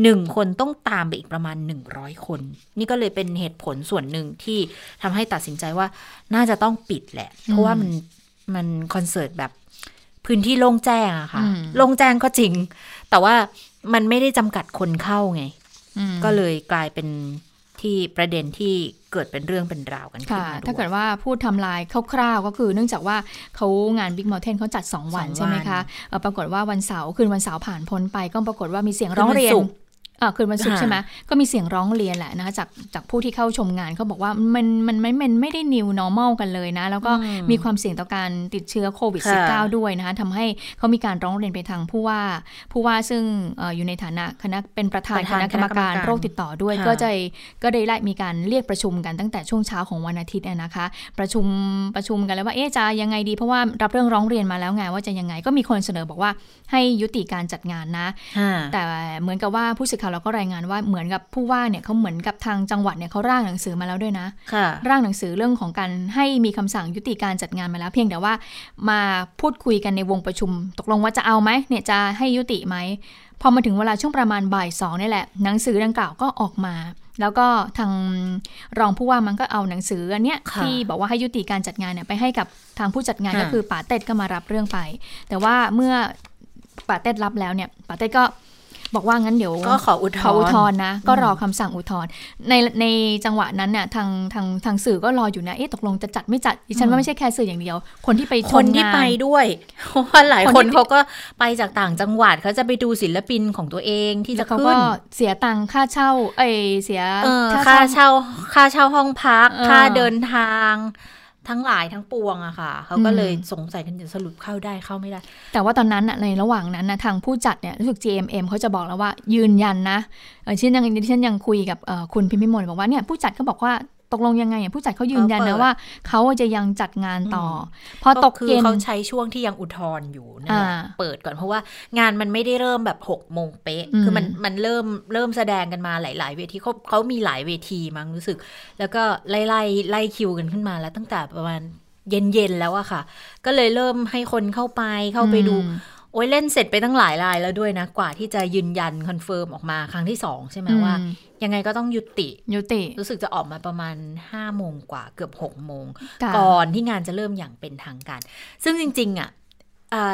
หนึ่งคนต้องตามไปอีกประมาณ 100 คน นี่ก็เลยเป็นเหตุผลส่วนหนึ่งที่ทำให้ตัดสินใจว่าน่าจะต้องปิดแหละ เพราะว่ามันมันคอนเสิร์ตแบบพื้นที่โล่งแจ้งอะค่ะ
อืม
โล่งแจ้งก็จริง แต่ว่ามันไม่ได้จำกัดคนเข้าไง
อืม
ก็เลยกลายเป็นที่ประเด็นที่ เกิดเป็นเรื่องเป็นราวกันขึ้น
ค่ะ
มาด้วย
ถ้าเกิดว่าพูดทำลายคร่าวๆก็คือ เนื่องจากว่าเขางาน Big Mountain เขาจัด2วัน
สองวัน
ใช่ไหมคะเอ่อปรากฏว่าวันเสาร์คืนวันเสาร์ผ่านพ้นไปก็ปรากฏว่ามีเสียงร้องเรียน
คืนวันศุกร์
อ่าคืนวันศุกร์
ค่ะ
ใช่ไหมก็มีเสียงร้องเรียนแหละนะคะจากจากผู้ที่เข้าชมงานเขาบอกว่ามันมันไม่มันไม่ได้ new normal กันเลยนะ แล้วก็มีความเสี่ยงต่อการติดเชื้อโควิด
ค่ะ
-19 ด้วยนะคะทำให้เขามีการร้องเรียนไปทางผู้ว่า ผู้ว่าซึ่งเอ่ออยู่ในฐานะคณะเป็นประธาน
ประ
ค
ธาน
ณะกรรมการ
คณะกรรมการ
โรคติดต่อด้วย
ค่ะ
ก็จะก็ได้ไล่มีการเรียกประชุมกันตั้งแต่ช่วงเช้าของวันอาทิตย์อะนะคะ ประชุมประชุมกันแล้วว่าเอ๊ะจะยังไงดีเพราะว่ารับเรื่องร้องเรียนมาแล้วไงว่าจะยังไงก็มีคนเสนอบอกว่าให้ยุติการจัดงานนะ
อ่า
แต่เหมือนกับว่าผู้สื่อข่าวเราก็รายงานว่าเหมือนกับผู้ว่าเนี่ยเขาเหมือนกับทางจังหวัดเนี่ยเขาร่างหนังสือมาแล้วด้วยนะ
ค่ะ
ร่างหนังสือเรื่องของการให้มีคำสั่งยุติการจัดงานมาแล้ว เพียงแต่ว่ามาพูดคุยกันในวงประชุม ตกลงว่าจะเอาไหมเนี่ยจะให้ยุติไหมพอมาถึงเวลาช่วงประมาณบ่ายสองนี่แหละหนังสือดังกล่าวก็ออกมา แล้วก็ทางรองผู้ว่ามันก็เอาหนังสืออันเนี้ย
ค่ะ
ที่บอกว่าให้ยุติการจัดงานเนี่ยไปให้กับทางผู้จัดงาน
ค่ะ
ก็คือป๋าเต็ดก็มารับเรื่องไป แต่ว่าเมื่อป๋าเต็ดรับแล้วเนี่ยป๋าเต็ดก็ บอกว่างั้นเดี๋ยว
ก็ขออุทธ
ขออุทธ
ร
ร
ณ์
ณ์นะ ก็รอคำสั่งอุทธรณ์ในในจังหวะนั้นเนี่ยทางทางทางสื่อก็รออยู่นะเอ๊ะตกลงจะจัดไม่จัดดิฉันว่าไม่ใช่แค่สื่ออย่างเดียว คนที่ไปช
ค
ม
นที่
งา
ไปด้วยเพราะว่าหลาย
คน
คน
ที่
เขาก็ไปจากต่างจังหวัดเขาจะไปดูศิลปินของตัวเองที่
แล้
จะ
วเขา
ขึ้
ก็
น
เสียตังค่าเช่า เอ้ยเสีย
เออค่าเช่าค่าเช่าห้องพัก
เออ
ค่าเดินทาง ทั้งหลายทั้งปวงอะค่ะ เขาก็เลยสงสัยกันอยู่สรุปเข้าได้เข้าไม่ได้
แต่ว่าตอนนั้นน่ะในระหว่างนั้นนะทางผู้จัดเนี่ยรู้สึก GMM เขาจะบอกแล้วว่ายืนยันนะเออเช่นยังดิฉันยังคุยกับเอ่อคุณพิมพิมลบอกว่าเนี่ยผู้จัดเขาบอกว่า ตกลงยังไงอะผู้จัดเขายืนยัน
เขาเปิ
นะ
ด
ว่าเขาจะยังจัดงานต่ออพอตก
คือ
เย็น
เขาใช้ช่วงที่ยังอุทธรณ์อยู่นั่นแหละ
อ่า
เปิดก่อนเพราะว่างานมันไม่ได้เริ่มแบบหกโมงเป๊ะ
อืม
คือมันมันเริ่มเริ่มแสดงกันมาหลาย ๆ เวทีเขาเขามีหลายเวทีมั้งรู้สึก แล้วก็ไล่ไล่ไล่คิวกันขึ้นมาแล้วตั้งแต่ประมาณเย็นเย็นๆแล้วอะค่ะ ก็เลยเริ่มให้คนเข้าไปเข้าไปดู
อืม
โอ้ยเล่นเสร็จไปตั้งหลายรายแล้วด้วยนะ กว่าที่จะยืนยัน confirm ออกมาครั้งที่สองใช่ไหมว่า
อืม
ยังไงก็ต้องยุติ
ยุติ
รู้สึกจะออกมาประมาณ5้าโมงกว่าเกือบ6กโมง
ค่ะ
ก่อนที่งานจะเริ่มอย่างเป็นทางการ ซึ่งจริง ๆอะเอ่อ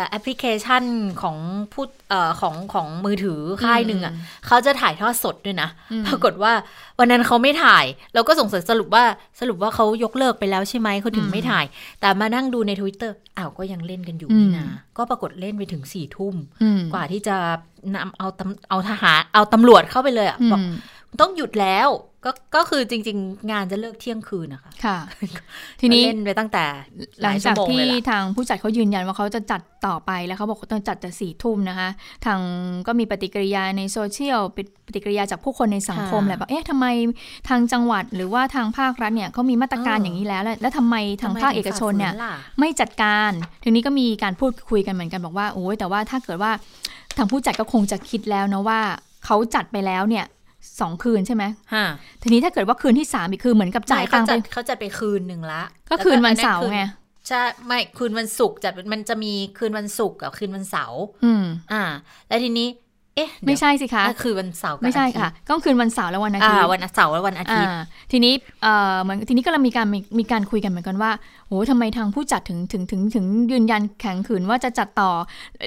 แอปพลิเคชันของผู้เอ่อของของมือถือค่ายหนึ่งอะเขาจะถ่ายทอดสดด้วยนะ
อืม
ปรากฏว่าวันนั้นเขาไม่ถ่าย เราก็สงสัยสรุปว่าสรุปว่าเขายกเลิกไปแล้วใช่ไหมเขาถึงไม่ถ่าย แต่มานั่งดูใน Twitter อ้าวก็ยังเล่นกันอยู่นี่นะก็ปรากฏเล่นไปถึงสี่ทุ่ม
อืม
กว่าที่จะนำเอาตำเอาทหารเอาตำรวจเข้าไปเลยอะ
อื
บอก
ม
ต้องหยุดแล้วก็ก็คือจริง ๆ งานจะเลิกเที่ยงคืนนะคะ
ค่ะ ทีนี้
เล่นไปตั้งแต่
หลังจากที่
ยชั่วโมเลยล่ะ
ทางผู้จัดเขายืนยันว่าเขาจะจัดต่อไปแล้วเขาบอกว่าต้องจัดแต่สี่ทุ่มนะคะ ทางก็มีปฏิกิริยาในโซเชียลเป็นปฏิกิริยาจากผู้คนในสังคม
ค่ะ
แหละว่าเอ๊ะทำไมทางจังหวัดหรือว่าทางภาครัฐเนี่ยเขามีมาตรการ
เออ
อ
อย่าง
นี้แล้ว แล้วทำไมทางภาคเอกชนเนี่ย
ทำไมถึงฝ่าฝืล่ะ
ไม่จัดการทีนี้ก็มีการพูดคุยกันเหมือนกันบอกว่าโอ้ยแต่ว่าถ้าเกิดว่าทางผู้จัดก็คงจะคิดแล้วนะว่าเขาจัดไปแล้วเนี่ย สองคืนใช่ไหม
ฮะ
ทีนี้ถ้าเกิดว่าคืนที่สามอีกคือเหมือนกับจ่าย
ไม่
ตังค์
เขา
ไป
จัดเขาจัดไปคืนหนึ่งละ
ก็คืนวันเสาร์
แล้วก็อั
ไง
ใช่ไม่คืนวันศุกร์จัดมันจะมีคืนวันศุกร์กับคืนวันเสาร์
อืม
อ่า แล้วทีนี้ เอ๊ะ
ไม่ใช่สิคะ
เดี๋ยวอะคือวันเสาร์กับ
ไม่ใช่
อาทิตย์
ค่ะ ก็คืนวันเสาร์และวันอาทิ
อ่า
ตย์
วันเสาร์และวันอาทิตย์
อ่าทีนี้เอ่อเหมือนทีนี้ก็เรามีการมีมีการคุยกันเหมือนกันว่าโอ้ทำไมทางผู้จัดถึงถึงถึงถึงยืนยันแข็งขืนว่าจะจัดต่อ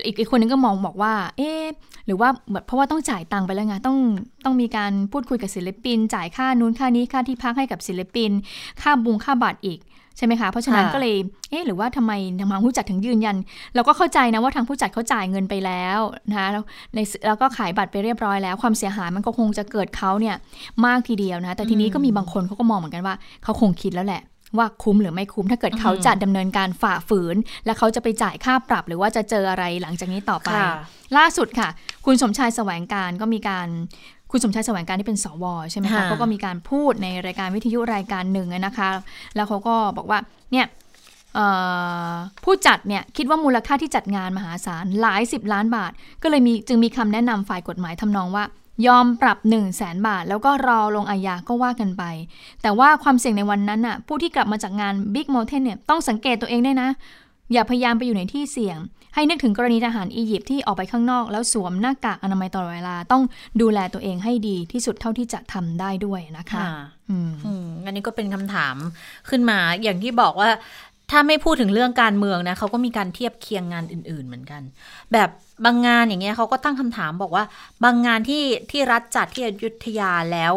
อีกอีกคนนึงก็มองบอกว่า เอ๊ะหรือว่าแบบเพราะว่าต้องจ่ายตังค์ไปแล้วไงต้องต้องมีการพูดคุยกับศิลปิน จ่ายค่านู้นค่านี้ค่าที่พักให้กับศิลปิน ค่าบุงค่าบัตรอีก ใช่ไหมคะ เพราะฉะนั้น
ค่ะ
ก็เลย เอ๊ะหรือว่าทำไมทางผู้จัดถึงยืนยัน เราก็เข้าใจนะว่าทางผู้จัดเขาจ่ายเงินไปแล้วนะคะแล้วในแล้วก็ขายบัตรไปเรียบร้อยแล้ว ความเสียหายมันก็คงจะเกิดเขาเนี่ยมากทีเดียวนะแต่ทีนี้ก็มีบางคนเขาก็มองเหมือนกันว่าเขาคงคิดแล้วแหละว่าคุ้มหรือไม่คุ้มถ้าเกิดเขาจะดำเนินการฝ่าฝืน และเขาจะไปจ่ายค่าปรับหรือว่าจะเจออะไรหลังจากนี้ต่อไป
ค่ะ
ล่าสุดค่ะ คุณสมชายแสวงการก็มีการ คุณสมชายแสวงการที่เป็นสวใช่ไหมคะ
ค่ะ
เขาก็มีการพูดในรายการวิทยุรายการหนึ่งนะคะ แล้วเขาก็บอกว่าเนี่ยเอ่อผู้จัดเนี่ยคิดว่ามูลค่าที่จัดงานมหาศาลหลายสิบล้านบาท ก็เลยมีจึงมีคำแนะนำฝ่ายกฎหมายทำนองว่ายอมปรับ 1 0 0 0 0แสนบาท แล้วก็รอลงอาญาก็ว่ากันไป แต่ว่าความเสี่ยงในวันนั้นน่ะผู้ที่กลับมาจากงาน Big Mountain เนี่ยต้องสังเกตตัวเองด้วยนะ อย่าพยายามไปอยู่ในที่เสี่ยง ให้นึกถึงกรณีทหารอียิปต์ที่ออกไปข้างนอก แล้วสวมหน้ากากอนามัยตลอดเวลาต้องดูแลตัวเองให้ดีที่สุดเท่าที่จะทำได้ด้วยนะคะ
ค่ะ
อืม
อืมอันนี้ก็เป็นคำถามขึ้นมาอย่างที่บอกว่าถ้าไม่พูดถึงเรื่องการเมืองนะเขาก็มีการเทียบเคียงงานอื่น ๆ เหมือนกัน แบบบางงานอย่างเงี้ยเขาก็ตั้งคำถามบอกว่า บางงานที่ที่รัฐจัดที่อยุธยาแล้ว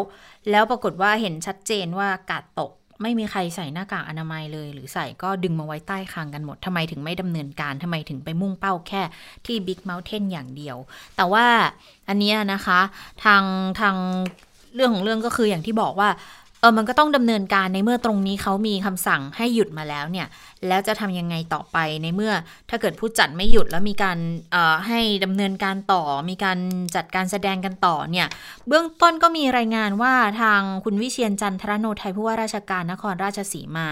แล้วปรากฏว่าเห็นชัดเจนว่ากาดตก ไม่มีใครใส่หน้ากากอนามัยเลย หรือใส่ก็ดึงมาไว้ใต้คางกันหมดทำไมถึงไม่ดำเนินการทำไมถึงไปมุ่งเป้าแค่ที่ Big Mountain อย่างเดียว แต่ว่าอันเนี้ยนะคะ ทางทางเรื่องของเรื่องก็คืออย่างที่บอกว่า ออมันก็ต้องดำเนินการในเมื่อตรงนี้เขามีคำสั่งให้หยุดมาแล้วเนี่ย แล้วจะทำยังไงต่อไปในเมื่อถ้าเกิดผู้จัดไม่หยุดแล้วมีการเอ่อให้ดำเนินการต่อ มีการจัดการแสดงกันต่อเนี่ย เบื้องต้นก็มีรายงานว่าทางคุณวิเชียนจันทรโนไทยผู้ว่าราชการนครราชสีมา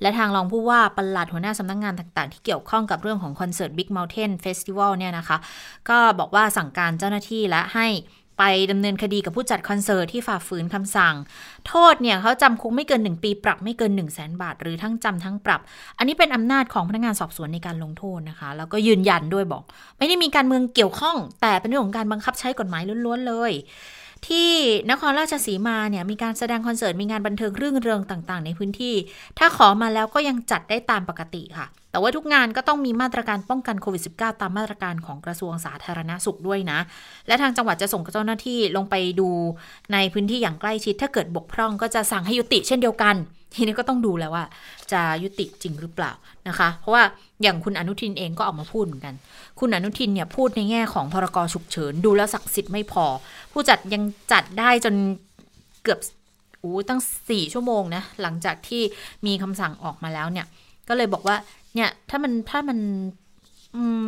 และทางรองผู้ว่าปลัดหัวหน้าสำนักงงานต่าง ๆ ที่เกี่ยวข้องกับเรื่องของคอนเสิร์ต Big Mountain Festival เนี่ยนะคะ ก็บอกว่าสั่งการเจ้าหน้าที่และให้ ไปดำเนินคดีกับผู้จัดคอนเสิร์ตที่ฝ่าฝืนคำสั่ง โทษเนี่ยเขาจำคุกไม่เกิน 1 ปีปรับไม่เกิน 1 0 0 0 0แสนบาท หรือทั้งจำทั้งปรับ อันนี้เป็นอำนาจของพนักงานสอบสวนในการลงโทษนะคะ แล้วก็ยืนยันด้วยบอก ไม่ได้มีการเมืองเกี่ยวข้อง แต่เป็นเรื่องของการบังคับใช้กฎหมายล้วนๆเลย ที่นครราชสีมาเนี่ยมีการแสดงคอนเสิร์ตมีงานบันเทิงเรื่องเริงต่างๆ ในพื้นที่ ถ้าขอมาแล้วก็ยังจัดได้ตามปกติค่ะ แต่ว่าทุกงานก็ต้องมีมาตรการป้องกันโควิด -19 ตามมาตรการของกระทรวงสาธารณสุขด้วยนะ และทางจังหวัดจะส่งเจ้าหน้าที่ลงไปดูในพื้นที่อย่างใกล้ชิด ถ้าเกิดบกพร่องก็จะสั่งให้ยุติเช่นเดียวกัน ทีนี้ก็ต้องดูแล้วว่าจะยุติจริงหรือเปล่านะคะ เพราะว่าอย่างคุณอนุทินเองก็ออกมาพูดเหมือนกัน คุณอนุทินเนี่ยพูดในแง่ของพรกฉุกเฉินดูแล้วศักดิ์สิทธิ์ไม่พอ ผู้จัดยังจัดได้จนเกือบอู้ตั้งสี่ชั่วโมงนะหลังจากที่มีคำสั่งออกมาแล้วเนี่ย ก็เลยบอกว่าเนี่ยถ้ามันถ้ามันม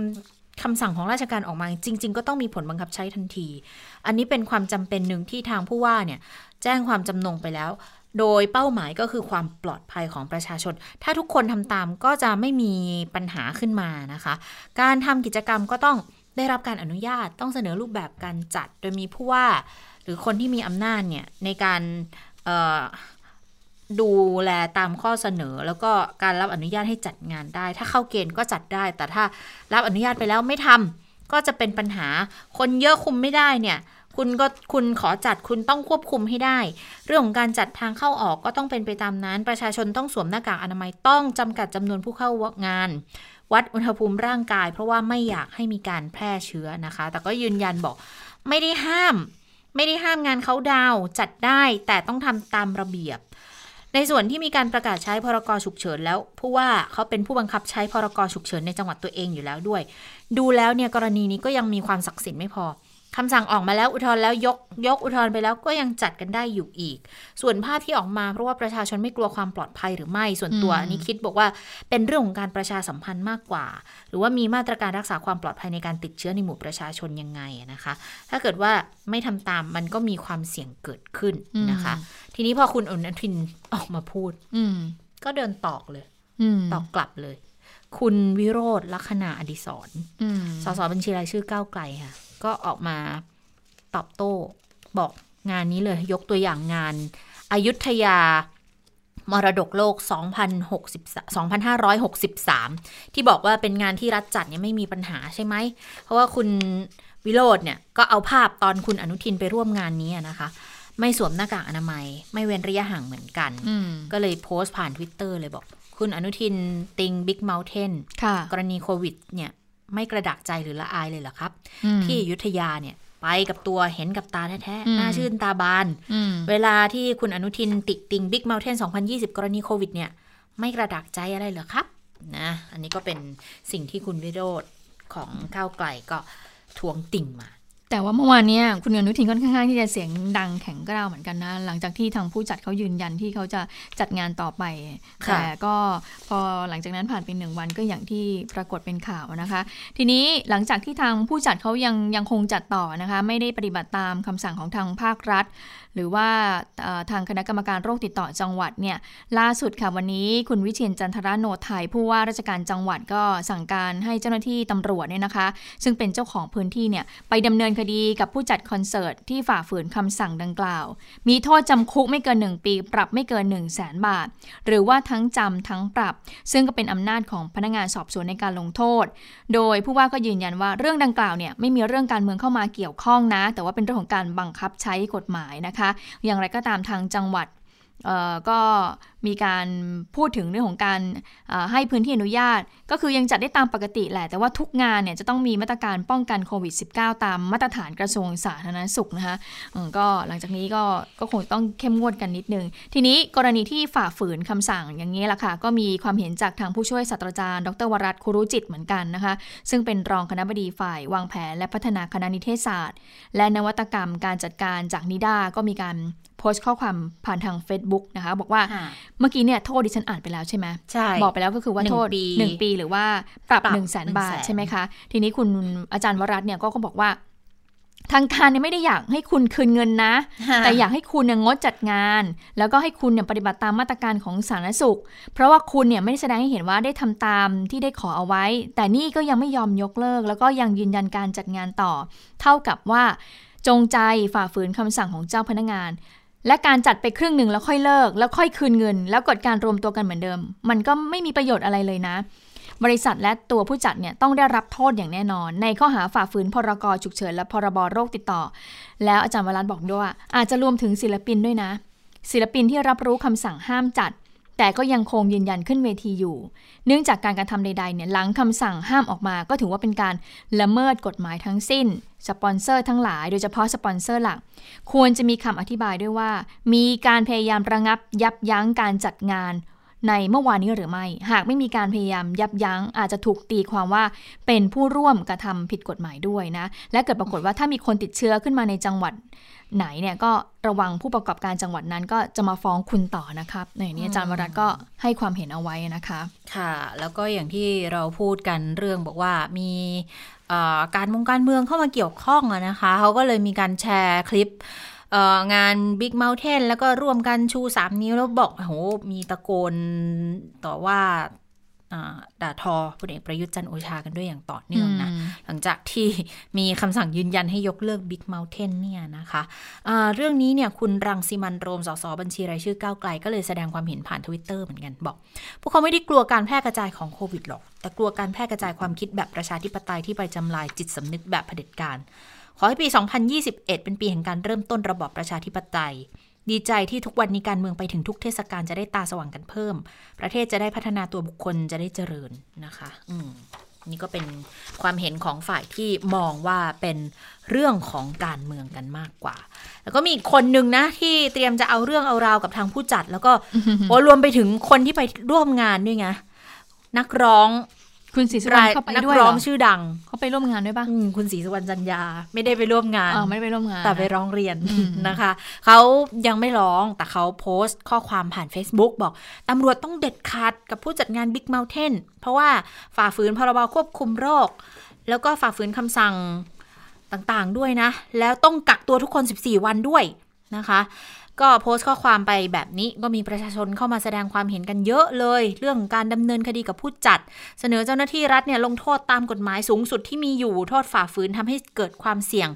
คำสั่งของราชการออกมาจริง ๆ ก็ต้องมีผลบังคับใช้ทันที อันนี้เป็นความจำเป็นหนึ่งที่ทางผู้ว่าเนี่ย แจ้งความจำนงไปแล้ว โดยเป้าหมายก็คือความปลอดภัยของประชาชน ถ้าทุกคนทำตามก็จะไม่มีปัญหาขึ้นมานะคะ การทำกิจกรรมก็ต้องได้รับการอนุญาตต้องเสนอรูปแบบการจัด โดยมีผู้ว่า หรือคนที่มีอำนาจเนี่ยในการดูแลตามข้อเสนอ แล้วก็การรับอนุญาตให้จัดงานได้ ถ้าเข้าเกณฑ์ก็จัดได้ แต่ถ้ารับอนุญาตไปแล้วไม่ทำก็จะเป็นปัญหาคนเยอะคุมไม่ได้เนี่ย คุณก็คุณขอจัดคุณต้องควบคุมให้ได้ เรื่องของการจัดทางเข้าออกก็ต้องเป็นไปตามนั้น ประชาชนต้องสวมหน้ากากอนามัยต้องจำกัดจำนวนผู้เข้างาน วัดอุณหภูมิร่างกาย เพราะว่าไม่อยากให้มีการแพร่เชื้อนะคะ แต่ก็ยืนยันบอกไม่ได้ห้าม ไม่ได้ห้ามงานเขาดาวจัดได้แต่ต้องทำตามระเบียบในส่วนที่มีการประกาศใช้พรกฉุกเฉินแล้วผู้ว่าเขาเป็นผู้บังคับใช้พรกฉุกเฉินในจังหวัดตัวเองอยู่แล้วด้วย ดูแล้วเนี่ยกรณีนี้ก็ยังมีความศักดิ์สิทธิ์ไม่พอ คำสั่งออกมาแล้วอุทธรณ์แล้วยกยกอุทธรณ์ไปแล้วก็ยังจัดกันได้อยู่อีก ส่วนภาพที่ออกมาเพราะว่าประชาชนไม่กลัวความปลอดภัยหรือไม่ส่วนตัว
อืม
อันนี้คิดบอกว่าเป็นเรื่องของการประชาสัมพันธ์มากกว่า หรือว่ามีมาตรการรักษาความปลอดภัยในการติดเชื้อในหมู่ประชาชนยังไงอะนะคะ ถ้าเกิดว่าไม่ทำตามมันก็มีความเสี่ยงเกิดขึ้นนะคะ ทีนี้พอคุณอนุทินออกมาพูด
อืม
ก็เดินตอกเลย
อืม
ตอกกลับเลย คุณวิโรธลักษณะอดิศร
อืม
สสบัญชีรายชื่อก้าวไกลค่ะ ก็ออกมาตอบโต้บอกงานนี้เลยยกตัวอย่างงานอายุทยามรดกโลก2060 2563 ที่บอกว่าเป็นงานที่รัฐจัดเนี่ยไม่มีปัญหาใช่ไหม เพราะว่าคุณวิโรธเนี่ยก็เอาภาพตอนคุณอนุทินไปร่วมงานนี้นะคะ ไม่สวมหน้ากากอนามัย ไม่เว้นระยะห่างเหมือนกัน
อืม
ก็เลยโพสต์ผ่าน Twitter เลยบอก คุณอนุทินติงบิ๊กเม t เทน
ค่ะ
กรณีโควิดเนี่ย ไม่กระดักใจหรือละอายเลยเหรอครับ
อืม
ที่อยุธยาเนี่ยไปกับตัวเห็นกับตาแท้
อืม
ๆน่าชื่นตาบาน
อืม
เวลาที่คุณอนุทินติติงบิ๊กเม t เทน2020 กรณีโควิดเนี่ย ไม่กระดักใจอะไรเหรอครับนะอันนี้ก็เป็นสิ่งที่คุณวิโรธของก้าวไกลก็ทวงติ่งมา
แต่ว่าเมื่อวานเนี้ยคุณอนุทินค่อนข้างที่จะเสียงดังแข็งกร้าวเหมือนกันนะ หลังจากที่ทางผู้จัดเขายืนยันที่เขาจะจัดงานต่อไป
ค่ะ
แต่ก็พอหลังจากนั้นผ่านไปหนึ่งวันก็อย่างที่ปรากฏเป็นข่าวนะคะ ทีนี้หลังจากที่ทางผู้จัดเขายังยังคงจัดต่อนะคะ ไม่ได้ปฏิบัติตามคำสั่งของทางภาครัฐ หรือว่าทางคณะกรรมการโรคติดต่อจังหวัดเนี่ยล่าสุดค่ะวันนี้คุณวิเชียนจันทรโนไทยผู้ว่าราชการจังหวัดก็สั่งการให้เจ้าหน้าที่ตำรวจเนี่ยนะคะ ซึ่งเป็นเจ้าของพื้นที่เนี่ยไปดำเนินคดีกับผู้จัดคอนเสิร์ตที่ฝ่าฝืนคำสั่งดังกล่าว มีโทษจำคุกไม่เกิน 1 ปี ปรับไม่เกิน 1 0 0 0 0แสนบาท หรือว่าทั้งจำทั้งปรับ ซึ่งก็เป็นอำนาจของพนักงานสอบสวนในการลงโทษ โดยผู้ว่าก็ยืนยันว่าเรื่องดังกล่าวเนี่ยไม่มีเรื่องการเมืองเข้ามาเกี่ยวข้องนะ แต่ว่าเป็นเรื่องของการบังคับใช้กฎหมายนะคะอย่างไรก็ตามทางจังหวัด ก็มีการพูดถึงเรื่องของการให้พื้นที่อนุญาต ก็คือยังจัดได้ตามปกติแหละ แต่ว่าทุกงานเนี่ยจะต้องมีมาตรการป้องกันโควิด -19 ตามมาตรฐานกระทรวงสาธารณสุขนะคะก็หลังจากนี้ก็ก็คงต้องเข้มงวดกันนิดนึง ทีนี้กรณีที่ฝ่าฝืนคำสั่งอย่างนี้แหละค่ะ ก็มีความเห็นจากทางผู้ช่วยศาสตราจารย์ ดรวรัตน์คุรุจิตเหมือนกันนะคะ ซึ่งเป็นรองคณะบดีฝ่ายวางแผนและพัฒนาคณะนิเทศศาสตร์ และนวัตกรรมการจัดการจากนิด้าก็มีการ พสต์ข้อความผ่านทาง Facebook นะคะ บอกว่า
ค่ะ
เมื่อกี้เนี่ยโทษดิฉันอ่านไปแล้วใช่ไหม
ใช่
บอกไปแล้วก็คือว่า
หนึ่ง
โทษ
ปี
หนึ่งปีหรือว่าปรับ
ปรับ
หนึ่งแสนบาท
100,000
ใช่ไหมคะ ทีนี้คุณอาจารย์วรัตน์เนี่ยก็ก็บอกว่าทางการเนี่ยไม่ได้อยากให้คุณคืนเงินนะ แต่อยากให้คุณเนี่ยงดจัดงาน แล้วก็ให้คุณเนี่ยปฏิบัติตามมาตรการของสาธารณสุข เพราะว่าคุณเนี่ยไม่ได้แสดงให้เห็นว่าได้ทำตามที่ได้ขอเอาไว้ แต่นี่ก็ยังไม่ยอมยกเลิก แล้วก็ยังยืนยันการจัดงานต่อ เท่ากับว่าจงใจฝ่าฝืนคำสั่งของเจ้าพนักงาน และการจัดไปครึ่งหนึ่งแล้วค่อยเลิก แล้วค่อยคืนเงิน แล้วกดการรวมตัวกันเหมือนเดิม มันก็ไม่มีประโยชน์อะไรเลยนะ บริษัทและตัวผู้จัดเนี่ยต้องได้รับโทษอย่างแน่นอน ในข้อหาฝ่าฝืนพรกฉุกเฉินและพรบโรคติดต่อ แล้วอาจารย์วรัตน์บอกด้วยว่าอาจจะรวมถึงศิลปินด้วยนะ ศิลปินที่รับรู้คำสั่งห้ามจัด แต่ก็ยังคงยืนยันขึ้นเวทีอยู่ เนื่องจากการการะทำใดๆเนี่ยหลังคำสั่งห้ามออกมา ก็ถือว่าเป็นการละเมิดกฎหมายทั้งสิ้น สปอนเซอร์ทั้งหลาย โดยเฉพาะสปอนเซอร์หลัก ควรจะมีคำอธิบายด้วยว่า มีการพยายามระงับยับยั้งการจัดงานในเมื่อวานนี้หรือไม่ หากไม่มีการพยายามยับยั้ง อาจจะถูกตีความว่าเป็นผู้ร่วมกระทำผิดกฎหมายด้วยนะ และเกิดปรากฏว่าถ้ามีคนติดเชื้อขึ้นมาในจังหวัด ไหนเนี่ยก็ระวังผู้ประกอบการจังหวัดนั้นก็จะมาฟ้องคุณต่อนะครับในนี้อาจารย์วรัตน์ก็ให้ความเห็นเอาไว้นะคะ
ค่ะ แล้วก็อย่างที่เราพูดกันเรื่องบอกว่ามีเอ่อการมงการเมืองเข้ามาเกี่ยวข้องอะนะคะ เขาก็เลยมีการแชร์คลิปเอ่องาน Big Mountain แล้วก็ร่วมกันชู 3 นิ้วแล้วบอกโหมีตะโกนต่อว่าอ่า ด่าทอพลเอกประยุทธ์จันทร์โอชากันด้วยอย่างต่อเนื่องนะ หลังจากที่มีคำสั่งยืนยันให้ยกเลิก Big Mountain เนี่ยนะคะอ่าเรื่องนี้เนี่ยคุณรังสิมันต์โรมสสบัญชีรายชื่อก้าวไกล ก็เลยแสดงความเห็นผ่านทวิตเตอร์เหมือนกันบอก พวกเขาไม่ได้กลัวการแพร่กระจายของโควิดหรอก แต่กลัวการแพร่กระจายความคิดแบบประชาธิปไตยที่ไปจำลายจิตสำนึกแบบเผด็จการ ขอให้ปี 2021 เป็นปีแห่งการเริ่มต้นระบอบประชาธิปไตย ดีใจที่ทุกวันนี้การเมืองไปถึงทุกเทศกาลจะได้ตาสว่างกันเพิ่ม ประเทศจะได้พัฒนาตัวบุคคลจะได้เจริญนะคะ อืมนี่ก็เป็นความเห็นของฝ่ายที่มองว่าเป็นเรื่องของการเมืองกันมากกว่า แล้วก็มีคนหนึ่งนะที่เตรียมจะเอาเรื่องเอาราวกับทางผู้จัด แล้วก็โอ้รวมไปถึงคนที่ไปร่วมงานด้วยไงนักร้อง
คุณศรีสุวรรณเข้าไป
นัก
ด้วยเหร
ร้อ
อง
ชื่อดัง
เขาไปร่วมงานด้วยปะ
อืมคุณศรีสุวรรณจันยา ไม่ได้ไปร่วมงาน
อ๋อไม่ได้ไปร่วมงาน
แต่ไปร้องเรียน
อืม
นะคะ เขายังไม่ร้องแต่เขาโพสต์ข้อความผ่าน Facebook บอกตำรวจต้องเด็ดขาดกับผู้จัดงาน Big Mountain เพราะว่าฝ่าฝืนพรบควบคุมโรค แล้วก็ฝ่าฝืนคำสั่งต่างๆด้วยนะ แล้วต้องกักตัวทุกคน 14 วันด้วยนะคะ ก็โพสต์ข้อความไปแบบนี้ก็มีประชาชนเข้ามาแสดงความเห็นกันเยอะเลย เรื่องการดำเนินคดีกับผู้จัด เสนอเจ้าหน้าที่รัฐเนี่ยลงโทษตามกฎหมายสูงสุดที่มีอยู่โทษฝ่าฝืนทำให้เกิดความเสี่ยง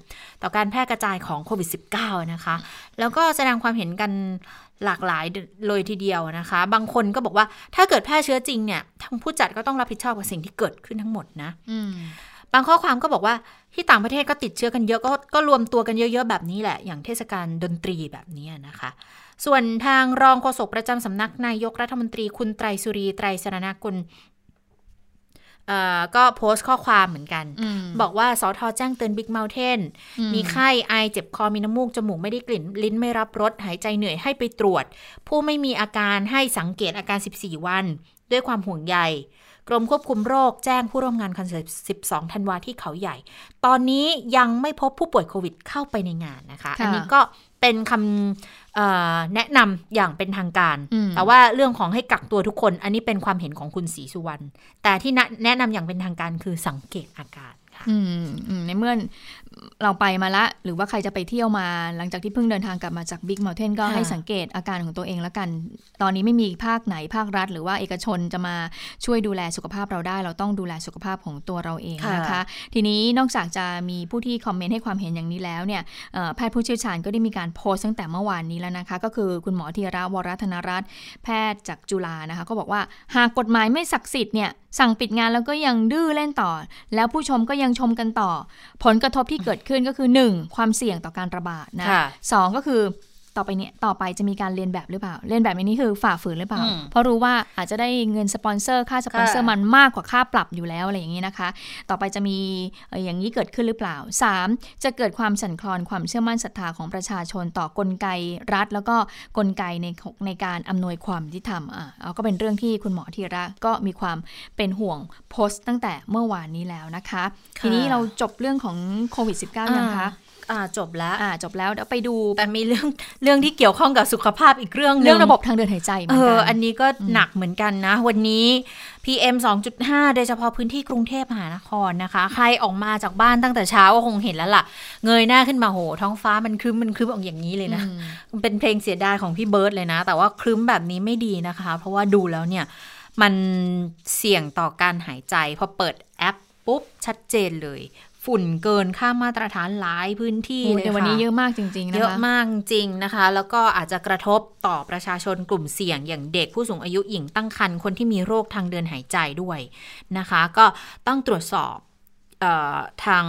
ต่อการแพร่กระจายของโควิด -19 นะคะ แล้วก็แสดงความเห็นกันหลากหลายเลยทีเดียวนะคะ บางคนก็บอกว่าถ้าเกิดแพร่เชื้อจริงเนี่ยทางผู้จัดก็ต้องรับผิดชอบกับสิ่งที่เกิดขึ้นทั้งหมดนะ
อื
บางข้อความก็บอกว่าที่ต่างประเทศก็ติดเชื้อกันเยอะก็ก็รวมตัวกันเยอะ ๆ แบบนี้แหละ อย่างเทศกาลดนตรีแบบนี้นะคะ ส่วนทางรองโฆษกประจำสำนักนายกรัฐมนตรีคุณไตรสุรีไตรสรณกุลเอ่อก็โพสต์ข้อความเหมือนกัน
อืม
บอกว่าสอทอแจ้งเตือนบิ๊กเมลเทน
อืม
มีไข้ ไอเจ็บคอมีน้ำมูก จมูกไม่ได้กลิ่น ลิ้นไม่รับรสหายใจเหนื่อยให้ไปตรวจ ผู้ไม่มีอาการให้สังเกตอาการ 14 วัน ด้วยความห่วงใย กรมควบคุมโรคแจ้งผู้ร่วมงานคอนเสิร์ต 12 ธันวาที่เขาใหญ่ ตอนนี้ยังไม่พบผู้ป่วยโควิดเข้าไปในงานนะคะ
ค่ะ
อันนี้ก็เป็นคำเอ่อแนะนำอย่างเป็นทางการ
อืม
แต่ว่าเรื่องของให้กักตัวทุกคน อันนี้เป็นความเห็นของคุณศรีสุวรรณ แต่ที่แนะนำอย่างเป็นทางการคือสังเกตอาการค่ะ
อืมอืมในเมื่อเราไปมาละ หรือว่าใครจะไปเที่ยวมา หลังจากที่เพิ่งเดินทางกลับมาจากบิ๊ก u n เทนก็
ค่ะ
ให้สังเกตอาการของตัวเองแล้วกัน ตอนนี้ไม่มีภาคไหนภาครัฐ หรือว่าเอกชนจะมาช่วยดูแลสุขภาพเราได้ เราต้องดูแลสุขภาพของตัวเราเองนะคะ ทีนี้นอกจากจะมีผู้ที่คอมเมนต์ให้ความเห็นอย่างนี้แล้วเนี่ยเอ่อแพทย์ผู้เชี่ยวชาญก็ได้มีการโพสต์ตั้งแต่เมื่อวานนี้แล้วนะคะ ก็คือคุณหมอธีระวรธนรัตน์แพทย์จากจุฬานะคะ ก็บอกว่าหากกฎหมายไม่ศักดิ์สิทธิ์เนี่ยสั่งปิดงานแล้วก็ยังดื้อเล่นต่อ แล้วผู้ชมก็ยังชมกันต่อ ผลกระทบที่เกิดขึ้นก็คือ 1. ความเสี่ยงต่อการระบาดนะ
ค่ะ
สองก็คือ ต่อไปเนี่ยต่อไปจะมีการเลียนแบบหรือเปล่า เลียนแบบในนี้คือฝ่าฝืนหรือเปล่า
อืม
เพราะรู้ว่าอาจจะได้เงินสปอนเซอร์ค่าสปอนเซอร์
ค่ะ
มันมากกว่าค่าปรับอยู่แล้วอะไรอย่างนี้นะคะ ต่อไปจะมีเอ่ออย่างนี้เกิดขึ้นหรือเปล่า 3. จะเกิดความสั่นคลอนความเชื่อมั่นศรัทธาของประชาชนต่อกลไกรัฐ แล้วก็กลไกในในการอำนวยความยุติธรรมอะเอาก็เป็นเรื่องที่คุณหมอธีระก็มีความเป็นห่วงโพสต์ตั้งแต่เมื่อวานนี้แล้วนะคะ
ค่ะ
ทีนี้เราจบเรื่องของโควิด -19 ยังคะ
อ่าจบแล้ว
อ่าจบแล้วเดี๋ยวไปดู
แต่มีเรื่องเรื่องที่เกี่ยวข้องกับสุขภาพอีกเรื่องหนึง
เรื่องระบบทางเดินหายใจเหมื
เอ
อนกั
อนอันนี้ก็หนักเหมือนกันนะ วันนี้ PM 2.5 โดยเฉพาะพื้นที่กรุงเทพมหานครนะคะ ใครออกมาจากบ้านตั้งแต่เช้าก็คงเห็นแล้วล่ะ เงยหน้าขึ้นมาโห ท้องฟ้ามันครึ้มมันครึ้มออกอย่างนี้เลยนะมันเป็นเพลงเสียดายของพี่เบิร์ดเลยนะ แต่ว่าครึ้มแบบนี้ไม่ดีนะคะ เพราะว่าดูแล้วเนี่ยมันเสี่ยงต่อการหายใจพอเปิดแอปปุ๊บชัดเจนเลย ฝุ่นเกินค่ามาตรฐานหลายพื้นที่
โอ้
เลย
เดี๋ยววัน
ค่ะ
นี้เยอะมากจริงๆนะคะ
เยอะมากจริงนะคะ แล้วก็อาจจะกระทบต่อประชาชนกลุ่มเสี่ยง อย่างเด็กผู้สูงอายุหญิงตั้งครรภ์คนที่มีโรคทางเดินหายใจด้วยนะคะ ก็ต้องตรวจสอบเออทาง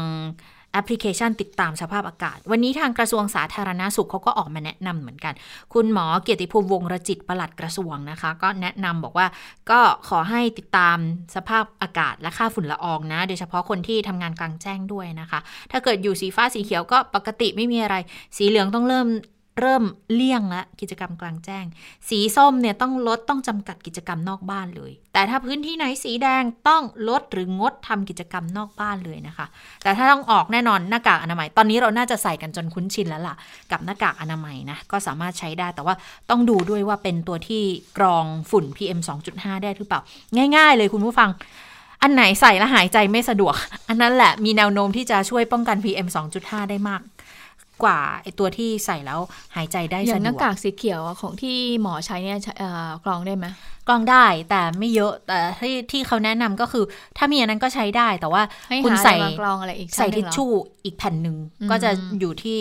แอปพลิเคชันติดตามสภาพอากาศ วันนี้ทางกระทรวงสาธารณาสุขเขาก็ออกมาแนะนำเหมือนกัน คุณหมอเกียรติภูมิวงรจิตประหลัดกระทรวงนะคะ ก็แนะนำบอกว่าก็ขอให้ติดตามสภาพอากาศและค่าฝุ่นละอองนะ โดยเฉพาะคนที่ทำงานกลางแจ้งด้วยนะคะ ถ้าเกิดอยู่สีฟ้าสีเขียวก็ปกติไม่มีอะไร สีเหลืองต้องเริ่ม เริ่มเลี่ยงละกิจกรรมกลางแจ้ง สีส้มเนี่ยต้องลดต้องจำกัดกิจกรรมนอกบ้านเลย แต่ถ้าพื้นที่ไหนสีแดงต้องลดหรืองดทำกิจกรรมนอกบ้านเลยนะคะ แต่ถ้าต้องออกแน่นอนหน้ากากอนามัย ตอนนี้เราน่าจะใส่กันจนคุ้นชินแล้วล่ะ กับหน้ากากอนามัยนะก็สามารถใช้ได้แต่ว่าต้องดูด้วยว่าเป็นตัวที่กรองฝุ่น PM 2.5 ได้หรือเปล่า ง่าย ๆ เลยคุณผู้ฟังอันไหนใส่แล้วหายใจไม่สะดวก อันนั้นแหละมีแนวโน้มที่จะช่วยป้องกัน PM 2.5 ได้มาก กว่าไอตัวที่ใส่แล้วหายใจได้
อย่า
สะ
ง
ด
หน้าว
ก
กากสีเขียวของที่หมอใช้เนี่ยใช้เอ่อกรองได้ไหม
กรองได้แต่ไม่เยอะแต่ที่ที่เขาแนะนำก็คือ ถ้ามีอันนั้นก็ใช้ได้แต่ว่า
ให้
คุณ
หา
ใส่
อะไรมากรองอะไรอีก
ใส่
ชั้นห
ทิ
นึ่
ช
งเหรอ
ชู่อีกแผ่นหนึ่ง
อืม
ก็จะอยู่ที่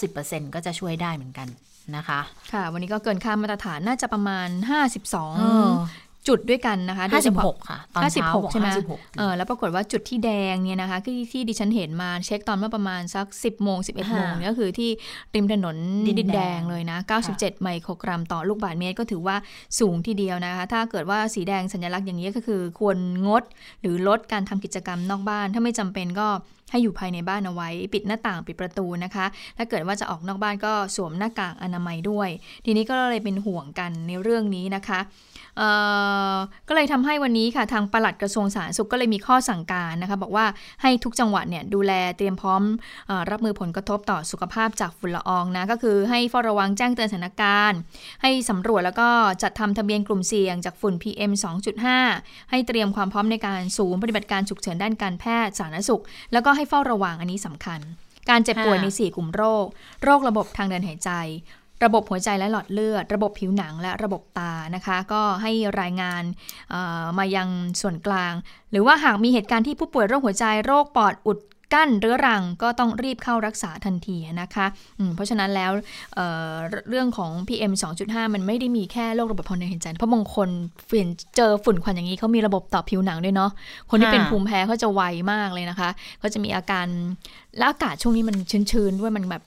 90%ก็จะช่วยได้เหมือนกันนะคะ
ค่ะ วันนี้ก็เกินค่ามาตรฐานน่าจะประมาณ
เออ
52 จุดด้วยกันนะคะโดยเฉพาะ
56 ค่ะ ตอนเช้าบอก
56ใช่ไหม
56
เออแล้วปรากฏว่าจุดที่แดงเนี่ยนะคะที่ที่ดิฉันเห็นมาเช็คตอนเมื่อประมาณสัก 10โมง11โมง
ค่ะ
เนี่ยก็คือที่ริมถนน
ดินแดง
ดินแดงเลยนะ 97 ไมโครกรัมต่อลูกบาศก์เมตรก็ถือว่าสูงทีเดียวนะคะ ถ้าเกิดว่าสีแดงสัญลักษณ์อย่างนี้ก็คือควรงด หรือลดการทำกิจกรรมนอกบ้าน ถ้าไม่จำเป็นก็ให้อยู่ภายในบ้านเอาไว้ ปิดหน้าต่างปิดประตูนะคะ ถ้าเกิดว่าจะออกนอกบ้านก็สวมหน้ากากอนามัยด้วย ทีนี้ก็เลยเป็นห่วงกันในเรื่องนี้นะคะเอ่อ ก็เลยทำให้วันนี้ค่ะทางปลัดกระทรวงสาธารณสุขก็เลยมีข้อสั่งการนะคะบอกว่าให้ทุกจังหวัดเนี่ยดูแลเตรียมพร้อมอรับมือผลกระทบต่อสุขภาพจากฝุ่นละอองนะก็คือให้เฝ้าระวังแจ้งเตือนสถานการณ์ ให้สำรวจแล้วก็จัดทำทะเบียนกลุ่มเสี่ยงจากฝุ่น PM 2.5 ให้เตรียมความพร้อมในการศูนย์ปฏิบัติการฉุกเฉินด้านการแพทย์สาธารณสุข แล้วก็ให้เฝ้าระวังอันนี้สำคัญการเจ็บป่วยใน 4 กลุ่มโรค โรคระบบทางเดินหายใจ ระบบหัวใจและหลอดเลือด ระบบผิวหนังและระบบตานะคะ ก็ให้รายงานมายังส่วนกลาง หรือว่าหากมีเหตุการณ์ที่ผู้ป่วยโรคหัวใจโรคปอดอุดกั้นเรื้อรังก็ต้องรีบเข้ารักษาทันทีนะคะเพราะฉะนั้นแล้วเเรื่องของ PM 2.5 มันไม่ได้มีแค่โรคระบบทางเดินหายใจเพราะบางคนฝืนเจอฝุ่นควันอย่างนี้เขามีระบบต่อผิวหนังด้วยเนาะคนที่เป็นภูมิแพ้เขาจะไวมากเลยนะคะก็จะมีอาการและอากาศช่วงนี้มันชื้นๆด้วยมันแบบ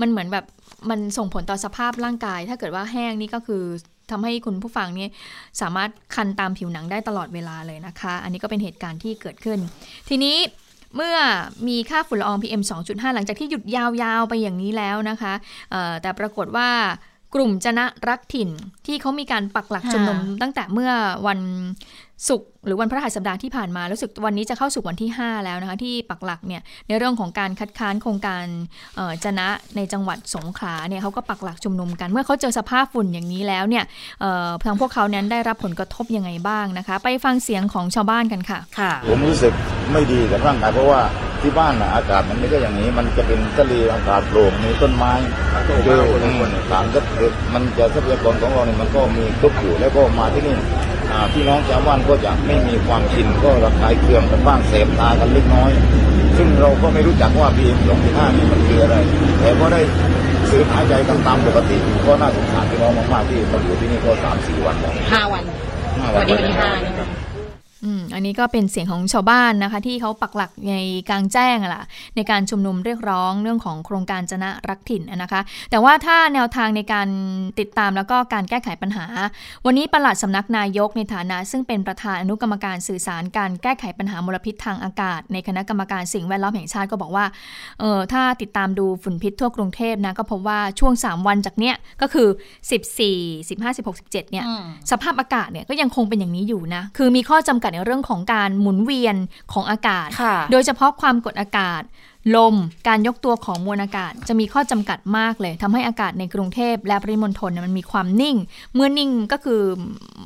มันเหมือนแบบ มันส่งผลต่อสภาพร่างกาย ถ้าเกิดว่าแห้งนี่ก็คือทำให้คุณผู้ฟังนี่สามารถคันตามผิวหนังได้ตลอดเวลาเลยนะคะ อันนี้ก็เป็นเหตุการณ์ที่เกิดขึ้น ทีนี้เมื่อมีค่าฝุ่นละออง PM 2.5 หลังจากที่หยุดยาวๆไปอย่างนี้แล้วนะคะแต่ปรากฏว่ากลุ่มจนะรักถิ่นที่เขามีการปักหลักชุมนุมตั้งแต่เมื่อวัน ศุกร์หรือวันพระหัสบดีที่ผ่านมารู้สึกวันนี้จะเข้าสู่วันที่ 5 แล้วนะคะที่ปักหลักเนี่ยในเรื่องของการคัดค้านโครงการจนะในจังหวัดสงขลาเนี่ยเขาก็ปักหลักชุมนุมกันเมื่อเขาเจอสภาพฝุ่นอย่างนี้แล้วเนี่ยทางพวกเขานั้นได้รับผลกระทบยังไงบ้างนะคะ ไปฟังเสียงของชาวบ้านกันค่ะ
ค่ะ
ผมรู้สึกไม่ดีกับร่างกายเพราะว่าที่บ้านนะอากาศมันไม่ได้อย่างนี้ มันจะเป็นทะเลอากาศโปร่งมีต้นไม้เจอสารก็มันจะทรัพยากรของเราเนี่ยมันก็มีครบอยู่แล้วก็มาที่นี่พี่น้องชาวบ้านก็จะไม่มีความชินก็ระคายเคืองกันบ้างเสพตากันเล็กน้อย ซึ่งเราก็ไม่รู้จักว่าพีเอ็มสองพีห้านี่มันคืออะไร แต่ก็ได้ซื้อหายใจกันตามปกติ ก็น่าสงสารพี่น้องมากๆที่มาอยู่ที่นี่ก็สามสี่วันแล้ว
ห้าวัน วันนี้วันที่ห้า
อันนี้ก็เป็นเสียงของชาวบ้านนะคะ ที่เขาปักหลักในกลางแจ้งล่ะในการชุมนุมเรียกร้องเรื่องของโครงการจนะรักถิ่นนะคะ แต่ว่าถ้าแนวทางในการติดตามแล้วก็การแก้ไขปัญหา วันนี้ประหลัดสำนักนายกในฐานะ ซึ่งเป็นประธานอนุกรรมการสื่อสารการแก้ไขปัญหามลพิษทางอากาศ ในคณะกรรมการสิ่งแวดล้อมแห่งชาติก็บอกว่าเออถ้าติดตามดูฝุ่นพิษทั่วกรุงเทพนะก็พบว่าช่วง 3 วันจากเนี้ยก็คือ 14 15 16 17เนี่ยสภาพอากาศเนี่ยก็ยังคงเป็นอย่างนี้อยู่นะคือมีข้อจำกัดในเรื่องของการหมุนเวียนของอากาศ โดยเฉพาะความกดอากาศ ลม การยกตัวของมวลอากาศ จะมีข้อจำกัดมากเลยทำให้อากาศในกรุงเทพและปริมณฑลมันมีความนิ่ง เมื่อนิ่งก็คือ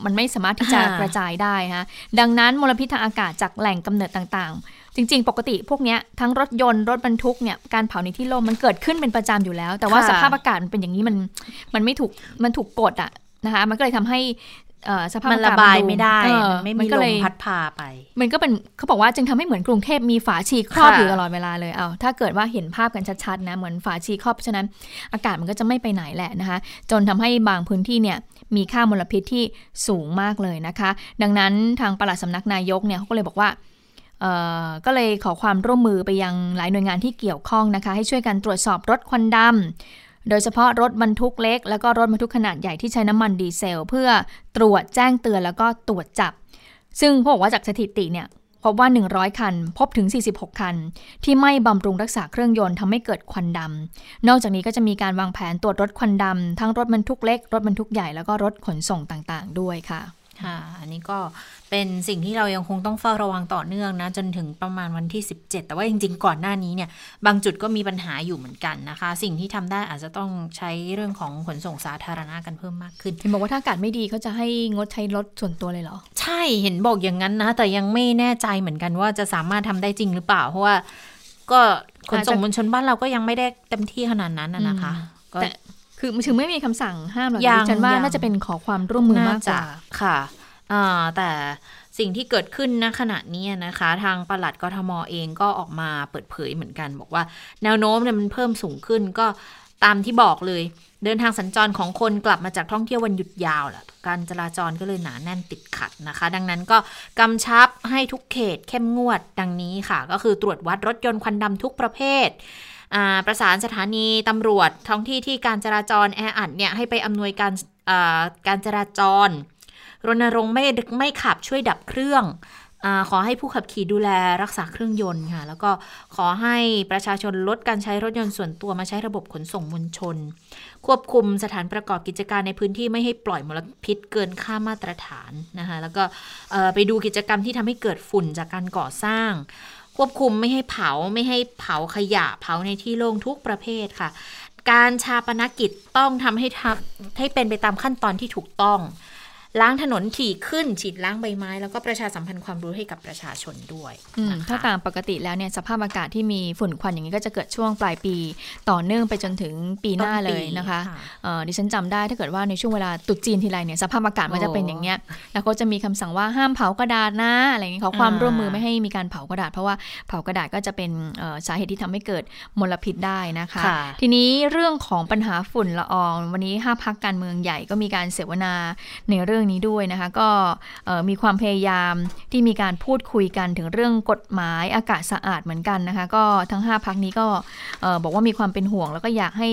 มันไม่สามารถที่จะกระจายได้ฮะดังนั้นมลพิษทางอากาศจากแหล่งกำเนิดต่างๆจริง ๆ ปกติพวกนี้ทั้งรถยนต์รถบรรทุกเนี่ยการเผาในที่ลมมันเกิดขึ้นเป็นประจำอยู่แล้ว แต่ว่าสภาพอากาศมันเป็นอย่างนี้มันมันไม่ถูกมันถูกกดอะนะคะ มันก็เลยทำให้ สภาพ
มันระบายไม่ได้ ไม่มีลมพัดพาไป
มันก็เป็นเขาบอกว่าจึงทำให้เหมือนกรุงเทพมีฝาชีครอบอยู่ตลอดเวลาเลยเอาถ้าเกิดว่าเห็นภาพกันชัดๆนะเหมือนฝาชีครอบฉะนั้น อากาศมันก็จะไม่ไปไหนแหละนะคะ จนทำให้บางพื้นที่เนี่ยมีค่ามลพิษที่สูงมากเลยนะคะ ดังนั้นทางปลัดสำนักนายกเนี่ยเขาก็เลยบอกว่าก็เลยขอความร่วมมือไปยังหลายหน่วยงานที่เกี่ยวข้องนะคะ ให้ช่วยกันตรวจสอบรถควันดำ โดยเฉพาะรถบรรทุกเล็ก แล้วก็รถบรรทุกขนาดใหญ่ที่ใช้น้ำมันดีเซล เพื่อตรวจแจ้งเตือนแล้วก็ตรวจจับ ซึ่งพบอกว่าจากสถิติเนี่ยพบว่า 100 คัน พบถึง 46 คัน ที่ไม่บำรุงรักษาเครื่องยนต์ทำให้เกิดควันดำ นอกจากนี้ก็จะมีการวางแผนตรวจรถควันดำ ทั้งรถบรรทุกเล็ก รถบรรทุกใหญ่ แล้วก็รถขนส่งต่างๆ ด้วยค่ะ
ค่ะ อันนี้ก็เป็นสิ่งที่เรายังคงต้องเฝ้าระวังต่อเนื่องนะ จนถึงประมาณวันที่ 17 แต่ว่าจริง ๆ ก่อนหน้านี้เนี่ย บางจุดก็มีปัญหาอยู่เหมือนกันนะคะ สิ่งที่ทำได้อาจจะต้องใช้เรื่องของขนส่งสาธารณะกันเพิ่มมากขึ้น
เห็นบอกว่าถ้าอากาศไม่ดีเขาจะให้งดใช้รถส่วนตัวเลยเหรอ
ใช่เห็นบอกอย่างนั้นนะ แต่ยังไม่แน่ใจเหมือนกันว่าจะสามารถทำได้จริงหรือเปล่า เพราะว่าก็ขนส่งมวลชนบ้านเราก็ยังไม่ได้เต็มที่ขนาดนั้นนะคะ
แต่ คือถึงไม่มีคำสั่งห้ามหรอกฉันว่าน่าจะเป็นขอความร่วมมือมากกว่า
ค่ะแต่สิ่งที่เกิดขึ้นณขณะนี้นะคะ ทางปลัดกทมเองก็ออกมาเปิดเผยเหมือนกัน บอกว่า แนวโน้มเนี่ยมันเพิ่มสูงขึ้นก็ตามที่บอกเลย เดินทางสัญจรของคนกลับมาจากท่องเที่ยววันหยุดยาวแหละการจราจรก็เลยหนาแน่นติดขัดนะคะ ดังนั้นก็กำชับให้ทุกเขตเข้มงวดดังนี้ค่ะ ก็คือตรวจวัดรถยนต์ควันดำทุกประเภท ประสานสถานีตำรวจท้องที่ที่การจราจรแออัดเนี่ยให้ไปอำนวยการการจราจร รณรงค์ไม่ไม่ขับช่วยดับเครื่องอขอให้ผู้ขับขี่ดูแลรักษาเครื่องยนต์ค่ะ แล้วก็ขอให้ประชาชนลดการใช้รถยนต์ส่วนตัวมาใช้ระบบขนส่งมวลชน ควบคุมสถานประกอบกิจการในพื้นที่ไม่ให้ปล่อยมลพิษเกินค่ามาตรฐานนะคะ แล้วก็ไปดูกิจกรรมที่ทำให้เกิดฝุ่นจากการก่อสร้าง ควบคุมไม่ให้เผาไม่ให้เผาขยะเผาในที่โล่งทุกประเภทค่ะ การชาปนกิจต้องทำให้ทำให้เป็นไปตามขั้นตอนที่ถูกต้อง ล้างถนนถี่ขึ้น ฉีดล้างใบไม้ แล้วก็ประชาสัมพันธ์ความรู้ให้กับประชาชนด้วย
อืม
นะคะ
ถ้าตามปกติแล้วเนี่ยสภาพอากาศที่มีฝุ่นควันอย่างนี้ก็จะเกิดช่วงปลายปี ต่อเนื่องไปจนถึงปีหน้าเลยนะคะ
ต้นปีค่ะ
เอ่อดิฉันจำได้ถ้าเกิดว่าในช่วงเวลาตรุษจีนทีไรเนี่ยสภาพอากาศมันจะเป็นอย่างเงี้ยแล้วก็จะมีคำสั่งว่าห้ามเผากระดาษนะอะไรอย่างนี้ขอความ
อ่า
ร่วมมือไม่ให้มีการเผากระดาษ เพราะว่าเผากระดาษก็จะเป็นเอ่อสาเหตุที่ทำให้เกิดมลพิษได้นะคะ
ค่ะ
ทีนี้เรื่องของปัญหาฝุ่นละออง วันนี้ห้าพักการเมืองใหญ่ก็มีการเสวนาในเรื่องนี้ด้วยนะคะ ก็เอ่อมีความพยายามที่มีการพูดคุยกันถึงเรื่องกฎหมายอากาศสะอาดเหมือนกันนะคะ ก็ทั้ง 5พักนี้ก็เอ่อบอกว่ามีความเป็นห่วง แล้วก็อยากให้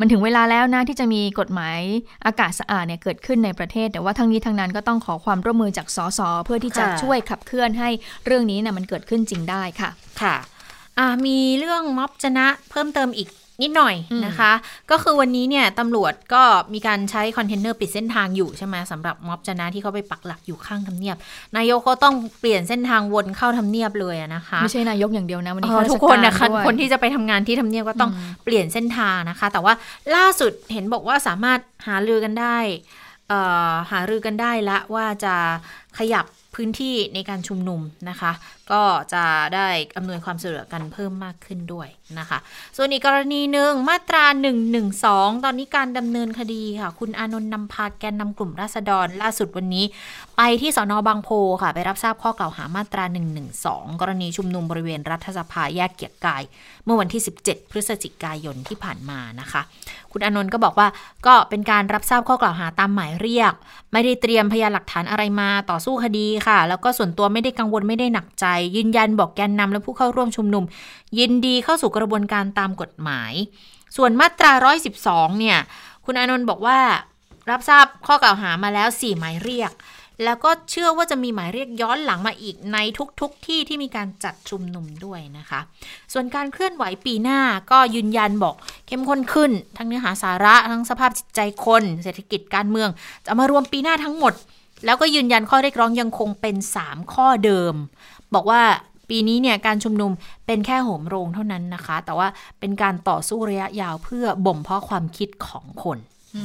มันถึงเวลาแล้วนะที่จะมีกฎหมายอากาศสะอาดเนี่ยเกิดขึ้นในประเทศ แต่ว่าทั้งนี้ทั้งนั้นก็ต้องขอความร่วมมือจากสสเพื่อที่จะ
ค่ะ
ช่วยขับเคลื่อนให้เรื่องนี้นะมันเกิดขึ้นจริงได้ค่ะ
ค่ะอ่ามีเรื่องม็อบชนะเพิ่มเติมอีก นิดหน่อย
อืม
นะคะ ก็คือวันนี้เนี่ยตำรวจก็มีการใช้คอนเทนเนอร์ปิดเส้นทางอยู่ใช่ไหมสำหรับม็อบจะนะที่เขาไปปักหลักอยู่ข้างทำเนียบ นายกก็ต้องเปลี่ยนเส้นทางวนเข้าทำเนียบเลยอะนะคะ
ไม่ใช่นายกอย่างเดียวนะวันนี้
เออ
ข้าราชการ
ทุกคนนะะ
รด้วย
คนที่จะไปทำงานที่ทำเนียบก็ต้อง
อืม
เปลี่ยนเส้นทางนะคะ แต่ว่าล่าสุดเห็นบอกว่าสามารถหารือกันได้เอ่อหารือกันได้ละว่าจะ ขยับพื้นที่ในการชุมนุมนะคะ ก็จะได้อำนวยความสะดวกกันเพิ่มมากขึ้นด้วยนะคะ ส่วนอีกกรณีหนึ่งมาตรา 112 ตอนนี้การดำเนินคดีค่ะ คุณอานนท์นำพาแกนนำกลุ่มราษฎรล่าสุดวันนี้ ไปที่สอนอบางโพค่ะ ไปรับทราบข้อกล่าวหามาตรา 112 กรณีชุมนุมบริเวณรัฐสภาแยกเกียรติกาย เมื่อวันที่ 17 พฤศจิกายนที่ผ่านมานะคะ คุณอานนท์ก็บอกว่าก็เป็นการรับทราบข้อกล่าวหาตามหมายเรียก ไม่ได้เตรียมพยานหลักฐานอะไรมาต่อสู้คดีค่ะ แล้วก็ส่วนตัวไม่ได้กังวลไม่ได้หนักใจ ยืนยันบอกแกนนำและผู้เข้าร่วมชุมนุม ยินดีเข้าสู่กระบวนการตามกฎหมาย ส่วนมาตรา 112 เนี่ย คุณอนนท์บอกว่ารับทราบข้อกล่าวหามาแล้ว 4 หมายเรียก แล้วก็เชื่อว่าจะมีหมายเรียกย้อนหลังมาอีกในทุกๆทที่ที่มีการจัดชุมนุมด้วยนะคะ ส่วนการเคลื่อนไหวปีหน้าก็ยืนยันบอกเข้มข้นขึ้น ทั้งเนื้อหาสาระทั้งสภาพจิตใจคน เศรษฐกิจการเมือง จะมารวมปีหน้าทั้งหมด แล้วก็ยืนยันข้อเรียกร้องยังคงเป็น 3 ข้อเดิม บอกว่าปีนี้เนี่ยการชุมนุมเป็นแค่โหมโรงเท่านั้นนะคะ แต่ว่าเป็นการต่อสู้ระยะยาวเพื่อบ่มเพาะความคิดของคน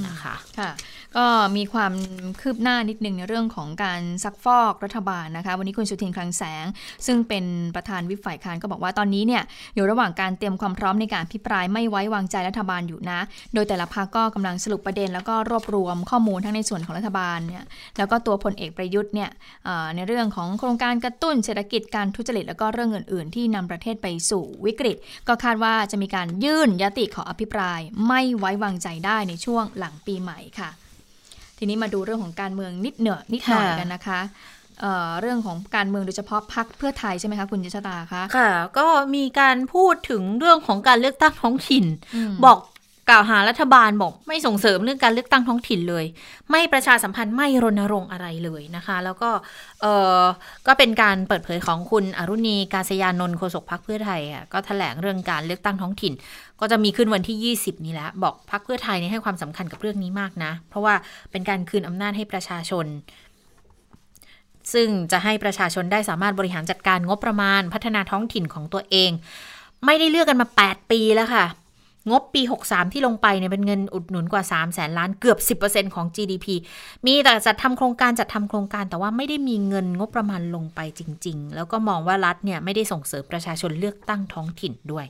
นะคะ
ค่ะก็มีความคืบหน้านิดนึงในเรื่องของการซักฟอกรัฐบาลนะคะ วันนี้คุณสุทินคลังแสง ซึ่งเป็นประธานวิปฝ่ายค้านก็บอกว่าตอนนี้เนี่ยอยู่ระหว่างการเตรียมความพร้อมในการพิปรายไม่ไว้วางใจรัฐบาลอยู่นะ โดยแต่ละพรรคก็กำลังสรุปประเด็น แล้วก็รวบรวมข้อมูลทั้งในส่วนของรัฐบาลเนี่ยแล้วก็ตัวพลเอกประยุทธ์เนี่ยเอ่อในเรื่องของโครงการกระตุ้นเศรษฐกิจการทุจริตแล้วก็เรื่องอื่น ๆ ที่นำประเทศไปสู่วิกฤต ก็คาดว่าจะมีการยื่นยติขออภิปราย ไม่ไว้วางใจได้ในช่วงหลังปีใหม่ค่ะ ทีนี้มาดูเรื่องของการเมืองนิดเหนือนิดหน่อย
ค่ะ
กันนะคะเอ่อเรื่องของการเมืองโดยเฉพาะพักเพื่อไทยใช่ไหมคะคุณยิชตาคะ
ค่ะ ก็มีการพูดถึงเรื่องของการเลือกตั้งท้องถิ่น
ม
บอก กล่าวหารัฐบาลบอกไม่ส่งเสริมเรื่องการเลือกตั้งท้องถิ่นเลย ไม่ประชาสัมพันธ์ไม่รณรงค์อะไรเลยนะคะ แล้วก็เออก็เป็นการเปิดเผยของคุณอรุณีกาศยานนท์โฆษกพักเพื่อไทยอะก็แถลงเรื่องการเลือกตั้งท้องถิ่น ก็จะมีขึ้นวันที่ 20 นี้แล้วบอกพักเพื่อไทยนี่ให้ความสำคัญกับเรื่องนี้มากนะ เพราะว่าเป็นการคืนอำนาจให้ประชาชนซึ่งจะให้ประชาชนได้สามารถบริหารจัดการงบประมาณพัฒนาท้องถิ่นของตัวเอง ไม่ได้เลือกกันมา 8 ปีแล้วค่ะ งบปี 63 ที่ลงไปเนี่ยเป็นเงินอุดหนุนกว่า3แสนล้านเกือบ 10%ของ GDP มีแต่จัดทำโครงการจัดทำโครงการแต่ว่าไม่ได้มีเงินงบประมาณลงไปจริง ๆ แล้วก็มองว่ารัฐเนี่ยไม่ได้ส่งเสริมประชาชนเลือกตั้งท้องถิ่นด้วย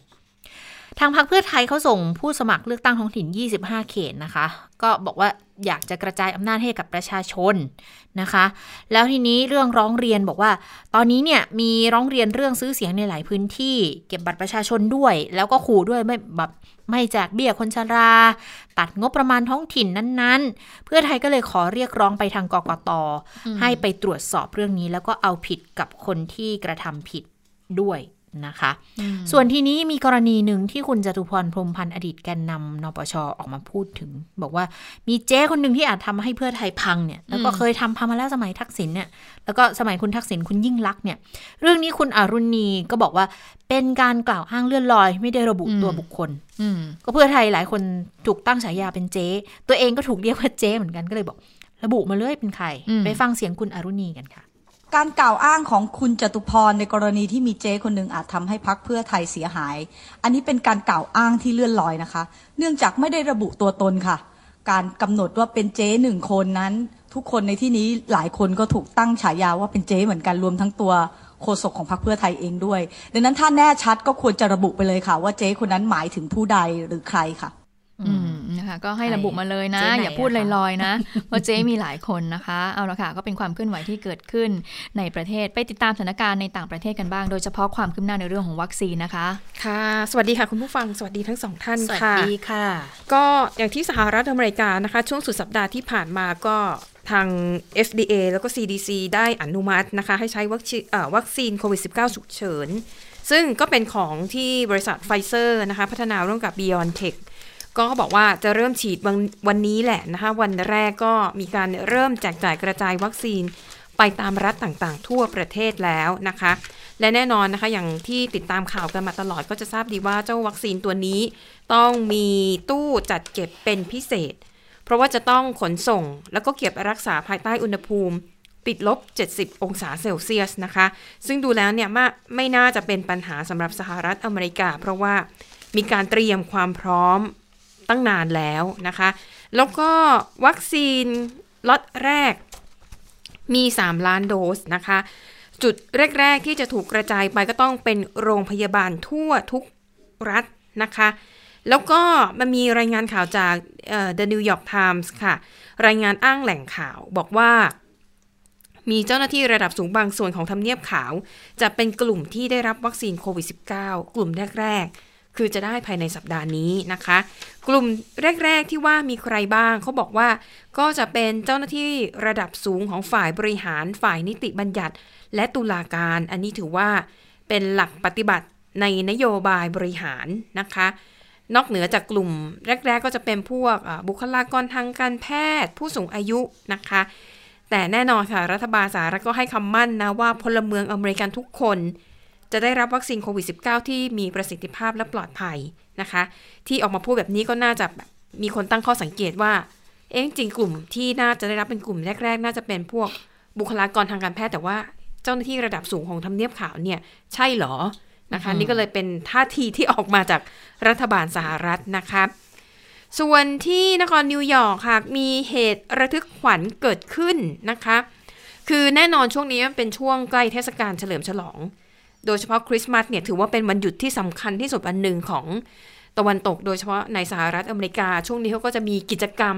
ทางพรรคเพื่อไทยเขาส่งผู้สมัครเลือกตั้งท้องถิ่น 25 เขตนะคะ ก็บอกว่า อยากจะกระจายอำนาจให้กับประชาชนนะคะ แล้วทีนี้เรื่องร้องเรียนบอกว่า ตอนนี้เนี่ยมีร้องเรียนเรื่องซื้อเสียงในหลายพื้นที่ เก็บบัตรประชาชนด้วย แล้วก็ขู่ด้วยไม่แบบไม่แจกเบี้ยคนชรา ตัดงบประมาณท้องถิ่นนั้นๆ เพื่อไทยก็เลยขอเรียกร้องไปทางกกตให้ไปตรวจสอบเรื่องนี้ แล้วก็เอาผิดกับคนที่กระทำผิดด้วย นะคะ ส่วนทีนี้มีกรณีหนึ่งที่คุณจตุพรพรหมพันธ์อดีตแกนนำนปชออกมาพูดถึง บอกว่ามีเจ๊คนหนึ่งที่อาจทำให้เพื่อไทยพังเนี่ยแล้วก็เคยทำพามาแล้วสมัยทักษิณเนี่ยแล้วก็สมัยคุณทักษิณคุณยิ่งลักษณ์เนี่ย เรื่องนี้คุณอรุณีก็บอกว่าเป็นการกล่าวอ้างเลื่อนลอย ไม่ได้ระบุ
อืม
ตัวบุคคล
อืม
ก็เพื่อไทยหลายคนถูกตั้งฉายาเป็นเจ๊ตัวเองก็ถูกเรียกว่าเจ๊เหมือนกันก็เลยบอก ระบุมาเลยเป็นใคร
อืม
ไปฟังเสียงคุณอรุณีกันค่ะ
การกล่าวอ้างของคุณจตุพรในกรณีที่มีเจ๊คนหนึ่งอาจทำให้พักเพื่อไทยเสียหาย อันนี้เป็นการกล่าวอ้างที่เลื่อนลอยนะคะ เนื่องจากไม่ได้ระบุตัวตนค่ะ การกำหนดว่าเป็นเจ๊หนึ่งคนนั้น ทุกคนในที่นี้หลายคนก็ถูกตั้งฉายาว่าเป็นเจ๊เหมือนกันรวมทั้งตัวโฆษกของพรรคเพื่อไทยเองด้วย ดังนั้นถ้าแน่ชัดก็ควรจะระบุไปเลยค่ะ ว่าเจ๊คนนั้นหมายถึงผู้ใดหรือใครค่ะ
นะคะก็ให้ระบุมาเลยนะ
เจ๊ไหน
อย่าพูด
อะคะ
ลอยๆนะว่าเจ๊มีหลายคนนะคะ เอาละค่ะก็เป็นความเคลื่อนไหวที่เกิดขึ้นในประเทศไปติดตามสถานการณ์ในต่างประเทศกันบ้าง โดยเฉพาะความคืบหน้าในเรื่องของวัคซีนนะคะ
ค่ะ สวัสดีค่ะคุณผู้ฟังสวัสดีทั้งสองท่าน
ค่ะส
วัส
ดีค่ะ
ก็อย่างที่สหรัฐอเมริกานะคะ ช่วงสุดสัปดาห์ที่ผ่านมาก็ทาง FDA แล้วก็ CDC ได้อนุมัตินะคะ ให้ใช้วัคซีนเอ่อวัคซีนโควิด -19 ฉุกเฉินซึ่งก็เป็นของที่บริษัทไฟเซอร์นะคะ พัฒนาร่วมกับ BioNTech ก็บอกว่าจะเริ่มฉีดวันวันนี้แหละนะคะวันแรกก็มีการเริ่มแจกจ่ายกระจายวัคซีนไปตามรัฐต่างๆ ทั่วประเทศแล้วนะคะ และแน่นอนนะคะอย่างที่ติดตามข่าวกันมาตลอดก็จะทราบดีว่าเจ้าวัคซีนตัวนี้ ต้องมีตู้จัดเก็บเป็นพิเศษ เพราะว่าจะต้องขนส่ง แล้วก็เก็บรักษาภายใต้อุณหภูมิติดลบ 70 องศาเซลเซียสนะคะ ซึ่งดูแล้วเนี่ยไม่ไม่น่าจะเป็นปัญหาสำหรับสหรัฐอเมริกา เพราะว่ามีการเตรียมความพร้อม ตั้งนานแล้วนะคะ แล้วก็วัคซีนล็อตแรกมี 3 ล้านโดสนะคะ จุดแรก ๆ ที่จะถูกกระจายไปก็ต้องเป็นโรงพยาบาลทั่วทุกรัฐนะคะ แล้วก็มันมีรายงานข่าวจากเอ่อ The New York Times ค่ะ รายงานอ้างแหล่งข่าวบอกว่ามีเจ้าหน้าที่ระดับสูงบางส่วนของทำเนียบขาว จะเป็นกลุ่มที่ได้รับวัคซีนโควิด -19 กลุ่มแรก ๆ คือจะได้ภายในสัปดาห์นี้นะคะ กลุ่มแรก ๆที่ว่ามีใครบ้างเขาบอกว่าก็จะเป็นเจ้าหน้าที่ระดับสูงของฝ่ายบริหารฝ่ายนิติบัญญัติ และตุลาการ อันนี้ถือว่าเป็นหลักปฏิบัติในนโยบายบริหารนะคะ นอกเหนือจากกลุ่มแรก ๆ ก็จะเป็นพวกบุคลากรทางการแพทย์ ผู้สูงอายุนะคะ แต่แน่นอนค่ะรัฐบาลสหรัฐก็ให้คำมั่นนะว่าพลเมืองอเมริกันทุกคน จะได้รับวัคซีนโควิด -19 ที่มีประสิทธิภาพและปลอดภัยนะคะ ที่ออกมาพูดแบบนี้ก็น่าจะแบบมีคนตั้งข้อสังเกตว่า เอ๊ะจริงกลุ่มที่น่าจะได้รับเป็นกลุ่มแรก ๆ น่าจะเป็นพวกบุคลากรทางการแพทย์แต่ว่าเจ้าหน้าที่ระดับสูงของทำเนียบขาวเนี่ย ใช่เหรอนะคะ นี่ก็เลยเป็นท่าทีที่ออกมาจากรัฐบาลสหรัฐนะคะส่วนที่นครนิวยอร์กค่ะมีเหตุระทึกขวัญเกิดขึ้นนะคะ คือแน่นอนช่วงนี้มันเป็นช่วงใกล้เทศกาลเฉลิมฉลอง โดยเฉพาะคริสต์มาสเนี่ยถือว่าเป็นวันหยุดที่สำคัญที่สุดวันหนึ่งของตะวันตก โดยเฉพาะในสหรัฐอเมริกา ช่วงนี้เขาก็จะมีกิจกรรม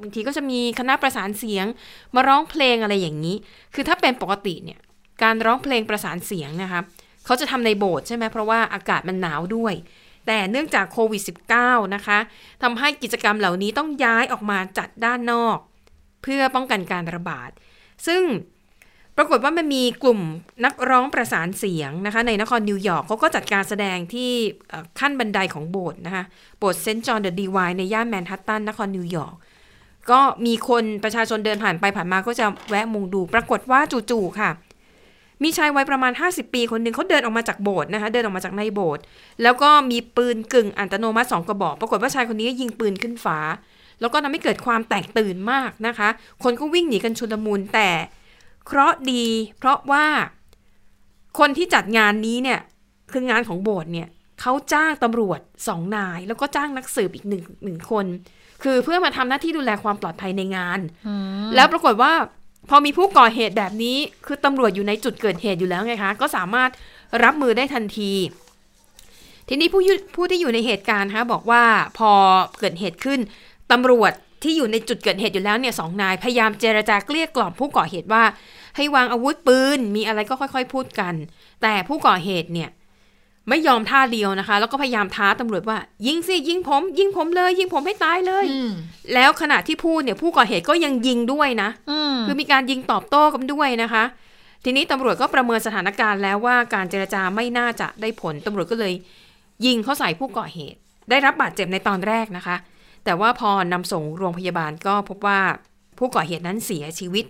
บางทีก็จะมีคณะประสานเสียง มาร้องเพลงอะไรอย่างนี้ คือถ้าเป็นปกติเนี่ยการร้องเพลงประสานเสียงนะคะเขาจะทำในโบสถ์ใช่ไหมเพราะว่าอากาศมันหนาวด้วย แต่เนื่องจากโควิด -19 นะคะทำให้กิจกรรมเหล่านี้ต้องย้ายออกมาจัดด้านนอก เพื่อป้องกันการระบาด ซึ่ง ปรากฏว่ามันมีกลุ่มนักร้องประสานเสียงนะคะ ในนครนิวยอร์กเขาก็จัดการแสดงที่ขั้นบันไดของโบสถ์นะคะ โบสถ์ Saint John the Divine ในย่านแมนฮัตตันนครนิวยอร์กก็มีคนประชาชนเดินผ่านไปผ่านมาก็จะแวะมุงดู ปรากฏว่าจู่ๆค่ะ มีชายวัยประมาณ 50 ปีคนหนึ่งเขาเดินออกมาจากโบสถ์นะคะ เดินออกมาจากในโบสถ์แล้วก็มีปืนกึ่งอัตโนมัติสองกระบอก ปรากฏว่าชายคนนี้ยิงปืนขึ้นฟ้า แล้วก็ทำให้เกิดความแตกตื่นมากนะคะ คนก็วิ่งหนีกันชุลมุนแต่ เคราะห์ดี เพราะว่าคนที่จัดงานนี้เนี่ยคืองานของโบสถ์เนี่ยเขาจ้างตำรวจสองนาย แล้วก็จ้างนักสืบอีกหนึ่งหนึ่งคน คือเพื่อมาทำหน้าที่ดูแลความปลอดภัยในงาน แล้วปรากฏว่าพอมีผู้ก่อเหตุแบบนี้ คือตำรวจอยู่ในจุดเกิดเหตุอยู่แล้วไงคะ ก็สามารถรับมือได้ทันที ทีนี้ผู้ยุผู้ที่อยู่ในเหตุการณ์คะบอกว่าพอเกิดเหตุขึ้นตำรวจ ที่อยู่ในจุดเกิดเหตุอยู่แล้วเนี่ยสองนายพยายามเจรจาเกลี้ยกล่อมผู้ก่อเหตุว่า ให้วางอาวุธปืนมีอะไรก็ค่อย ๆ พูดกัน แต่ผู้ก่อเหตุเนี่ยไม่ยอมท่าเดียวนะคะ แล้วก็พยายามท้าตำรวจว่า ยิงสิยิงผม ยิงผมเลย ยิงผมให้ตายเลย
อืม
แล้วขณะที่พูดเนี่ยผู้ก่อเหตุก็ยังยิงด้วยนะ
อืม
คือมีการยิงตอบโต้กันด้วยนะคะ ทีนี้ตำรวจก็ประเมินสถานการณ์แล้วว่าการเจรจาไม่น่าจะได้ผลตำรวจก็เลย ยิงเข้าใส่ผู้ก่อเหตุ ได้รับบาดเจ็บในตอนแรกนะคะ แต่ว่าพอนำส่งโรงพยาบาลก็พบว่าผู้ก่อเหตุนั้นเสียชีวิต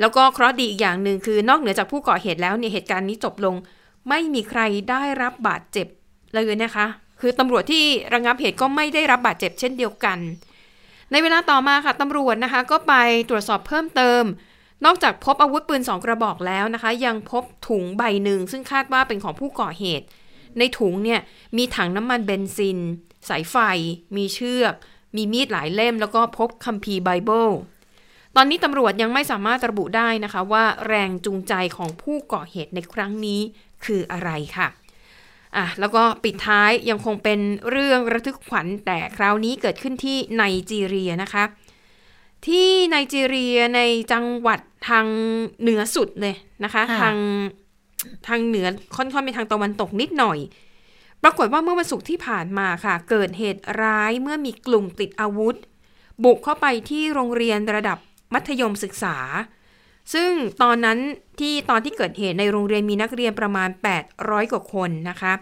แล้วก็เคราะห์ดีอีกอย่างหนึ่งคือนอกเหนือจากผู้ก่อเหตุแล้วเนี่ยเหตุการณ์นี้จบลง ไม่มีใครได้รับบาดเจ็บเลยนะคะ คือตำรวจที่ระงับเหตุก็ไม่ได้รับบาดเจ็บเช่นเดียวกัน ในเวลาต่อมาค่ะตำรวจนะคะก็ไปตรวจสอบเพิ่มเติม นอกจากพบอาวุธปืนสองกระบอกแล้วนะคะ ยังพบถุงใบหนึ่งซึ่งคาดว่าเป็นของผู้ก่อเหตุ ในถุงเนี่ยมีถังน้ำมันเบนซิน สายไฟ มีเชือก มีมีดหลายเล่ม แล้วก็พบคัมภีร์ไบเบิล ตอนนี้ตำรวจยังไม่สามารถระบุได้นะคะว่าแรงจูงใจของผู้ก่อเหตุในครั้งนี้คืออะไรค่ะอะแล้วก็ปิดท้ายยังคงเป็นเรื่องระทึกขวัญแต่คราวนี้เกิดขึ้นที่ไนจีเรียนะคะ ที่ไนจีเรียในจังหวัดทางเหนือสุดเลยนะคะ
ค่ะ
ทางทางเหนือค่อนข้างไปทางตะวันตกนิดหน่อย ปรากฏว่าเมื่อวันศุกร์ที่ผ่านมาค่ะ เกิดเหตุร้ายเมื่อมีกลุ่มติดอาวุธ บุกเข้าไปที่โรงเรียนระดับมัธยมศึกษา ซึ่งตอนนั้นที่ตอนที่เกิดเหตุในโรงเรียนมีนักเรียนประมาณ 800 กว่าคนนะคะ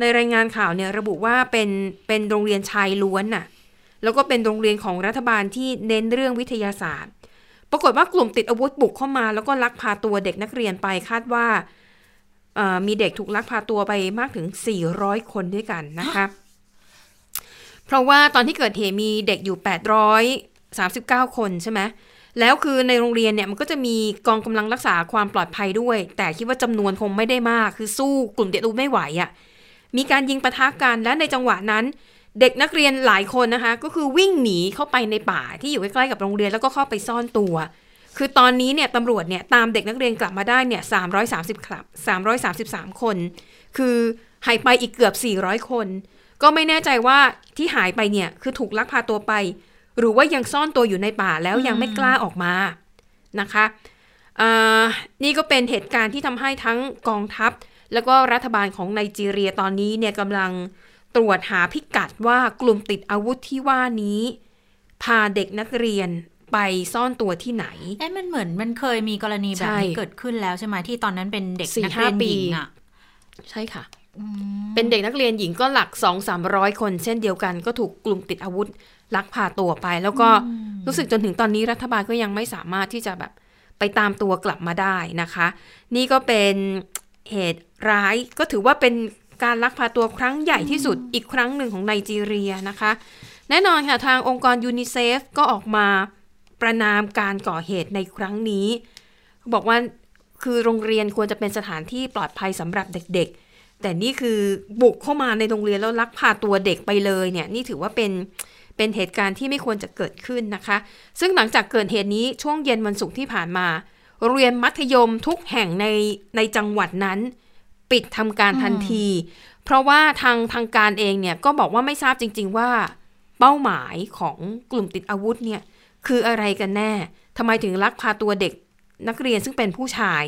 ในรายงานข่าวเนี่ยระบุว่าเป็นเป็นโรงเรียนชายล้วนน่ะแล้วก็เป็นโรงเรียนของรัฐบาลที่เน้นเรื่องวิทยาศาสตร์ ปรากฏว่ากลุ่มติดอาวุธบุกเข้ามา แล้วก็ลักพาตัวเด็กนักเรียนไปคาดว่า มีเด็กถูกลักพาตัวไปมากถึง 400 คนด้วยกันนะคะ เพราะว่าตอนที่เกิดเหตุมีเด็กอยู่ 839 คนใช่ไหมแล้วคือในโรงเรียนเนี่ยมันก็จะมีกองกำลังรักษาความปลอดภัยด้วย แต่คิดว่าจำนวนคงไม่ได้มาก คือสู้กลุ่มเด็กอาวุธไม่ไหวอะ่ะ มีการยิงปะทะกันและในจังหวะนั้น เด็กนักเรียนหลายคนนะคะ ก็คือวิ่งหนีเข้าไปในป่าที่อยู่ใกล้ๆกับโรงเรียนแล้วก็เข้าไปซ่อนตัว คือตอนนี้เนี่ยตำรวจเนี่ยตามเด็กนักเรียนกลับมาได้เนี่ย330ครับ333คน คือหายไปอีกเกือบ400คน ก็ไม่แน่ใจว่าที่หายไปเนี่ยคือถูกลักพาตัวไป หรือว่ายังซ่อนตัวอยู่ในป่าแล้วยังไม่กล้าออกมานะคะอ่านี่ก็เป็นเหตุการณ์ที่ทำให้ทั้งกองทัพ แล้วก็รัฐบาลของไนจีเรียตอนนี้เนี่ยกำลังตรวจหาพิกัดว่ากลุ่มติดอาวุธที่ว่านี้ พาเด็กนักเรียน ไปซ่อนตัวที่ไหน
เอ๊ะมันเหมือนมันเคยมีกรณีแบบนี้
ใช่
เกิดขึ้นแล้วใช่ไหมที่ตอนนั้นเป็นเด็ก
สี่
นักเรียน
ห้าปี
หญิงอะ
ใช่ค่ะเป็นเด็กนักเรียนหญิงก็หลักสองสามร้อยคน เช่นเดียวกันก็ถูกกลุ่มติดอาวุธ ลักพาตัวไป แล้วก็รู้สึกจนถึงตอนนี้รัฐบาลก็ยังไม่สามารถที่จะแบบไปตามตัวกลับมาได้นะคะ นี่ก็เป็นเหตุร้ายก็ถือว่าเป็นการลักพาตัวครั้งใหญ่ที่สุดอีกครั้งหนึ่งของไนจีเรียนะคะ แน่นอนค่ะทางองค์กรยูนิเซฟก็ออกมา ประนามการก่อเหตุในครั้งนี้ บอกว่าคือโรงเรียนควรจะเป็นสถานที่ปลอดภัยสำหรับเด็กๆ แต่นี่คือบุกเข้ามาในโรงเรียนแล้วลักพาตัวเด็กไปเลยเนี่ยนี่ถือว่าเป็นเป็นเหตุการณ์ที่ไม่ควรจะเกิดขึ้นนะคะ ซึ่งหลังจากเกิดเหตุนี้ช่วงเย็นวันศุกร์ที่ผ่านมา โรงเรียนมัธยมทุกแห่งในในจังหวัดนั้น ปิดทำการทันที เพราะว่าทางทางการเองเนี่ยก็บอกว่าไม่ทราบจริง ๆ ว่า เป้าหมายของกลุ่มติดอาวุธเนี่ย คืออะไรกันแน่ทำไมถึงลักพาตัวเด็กนักเรียนซึ่งเป็นผู้ชาย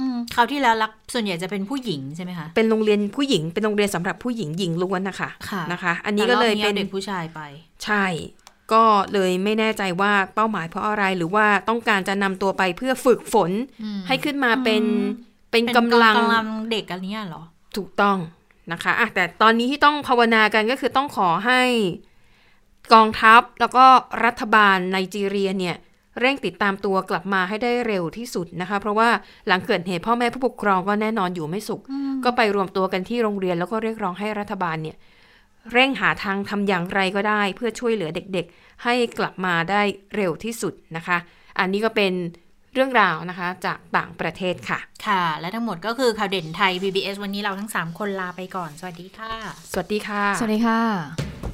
อืมคราวที่แล้วรักส่วนใหญ่จะเป็นผู้หญิงใช่ไหมคะ
เป็นโรงเรียนผู้หญิงเป็นโรงเรียนสำหรับผู้หญิงหญิงล้วนนะคะ
ค่ะ
นะคะ อันนี้ก็เลย
แต่รอบ
เป็น
อาเด็กผู้ชายไป
ใช่ ก็เลยไม่แน่ใจว่าเป้าหมายเพราะอะไรหรือว่าต้องการจะนำตัวไปเพื่อฝึกฝนให้ขึ้นมาเป็นเป็น
เป็น
กำลัง
กำลังเด็กอันเนี้ยเหรอ
ถูกต้องนะคะอะแต่ตอนนี้ที่ต้องภาวนากันก็คือต้องขอให้ กองทัพแล้วก็รัฐบาลไนจีเรียเนี่ยเร่งติดตามตัวกลับมาให้ได้เร็วที่สุดนะคะ เพราะว่าหลังเกิดเหตุพ่อแม่ผู้ปกครองก็แน่นอนอยู่ไม่สุข ก็ไปรวมตัวกันที่โรงเรียนแล้วก็เรียกร้องให้รัฐบาลเนี่ยเร่งหาทางทำอย่างไรก็ได้ เพื่อช่วยเหลือเด็กๆ ให้กลับมาได้เร็วที่สุดนะคะ อันนี้ก็เป็นเรื่องราวนะคะจากต่างประเทศค่ะ
ค่ะ และทั้งหมดก็คือข่าวเด่นไทย PBS วันนี้เราทั้ง 3 คนลาไปก่อน สวัสดีค่ะ
สวัสดีค่ะ
สวัสดีค่ะ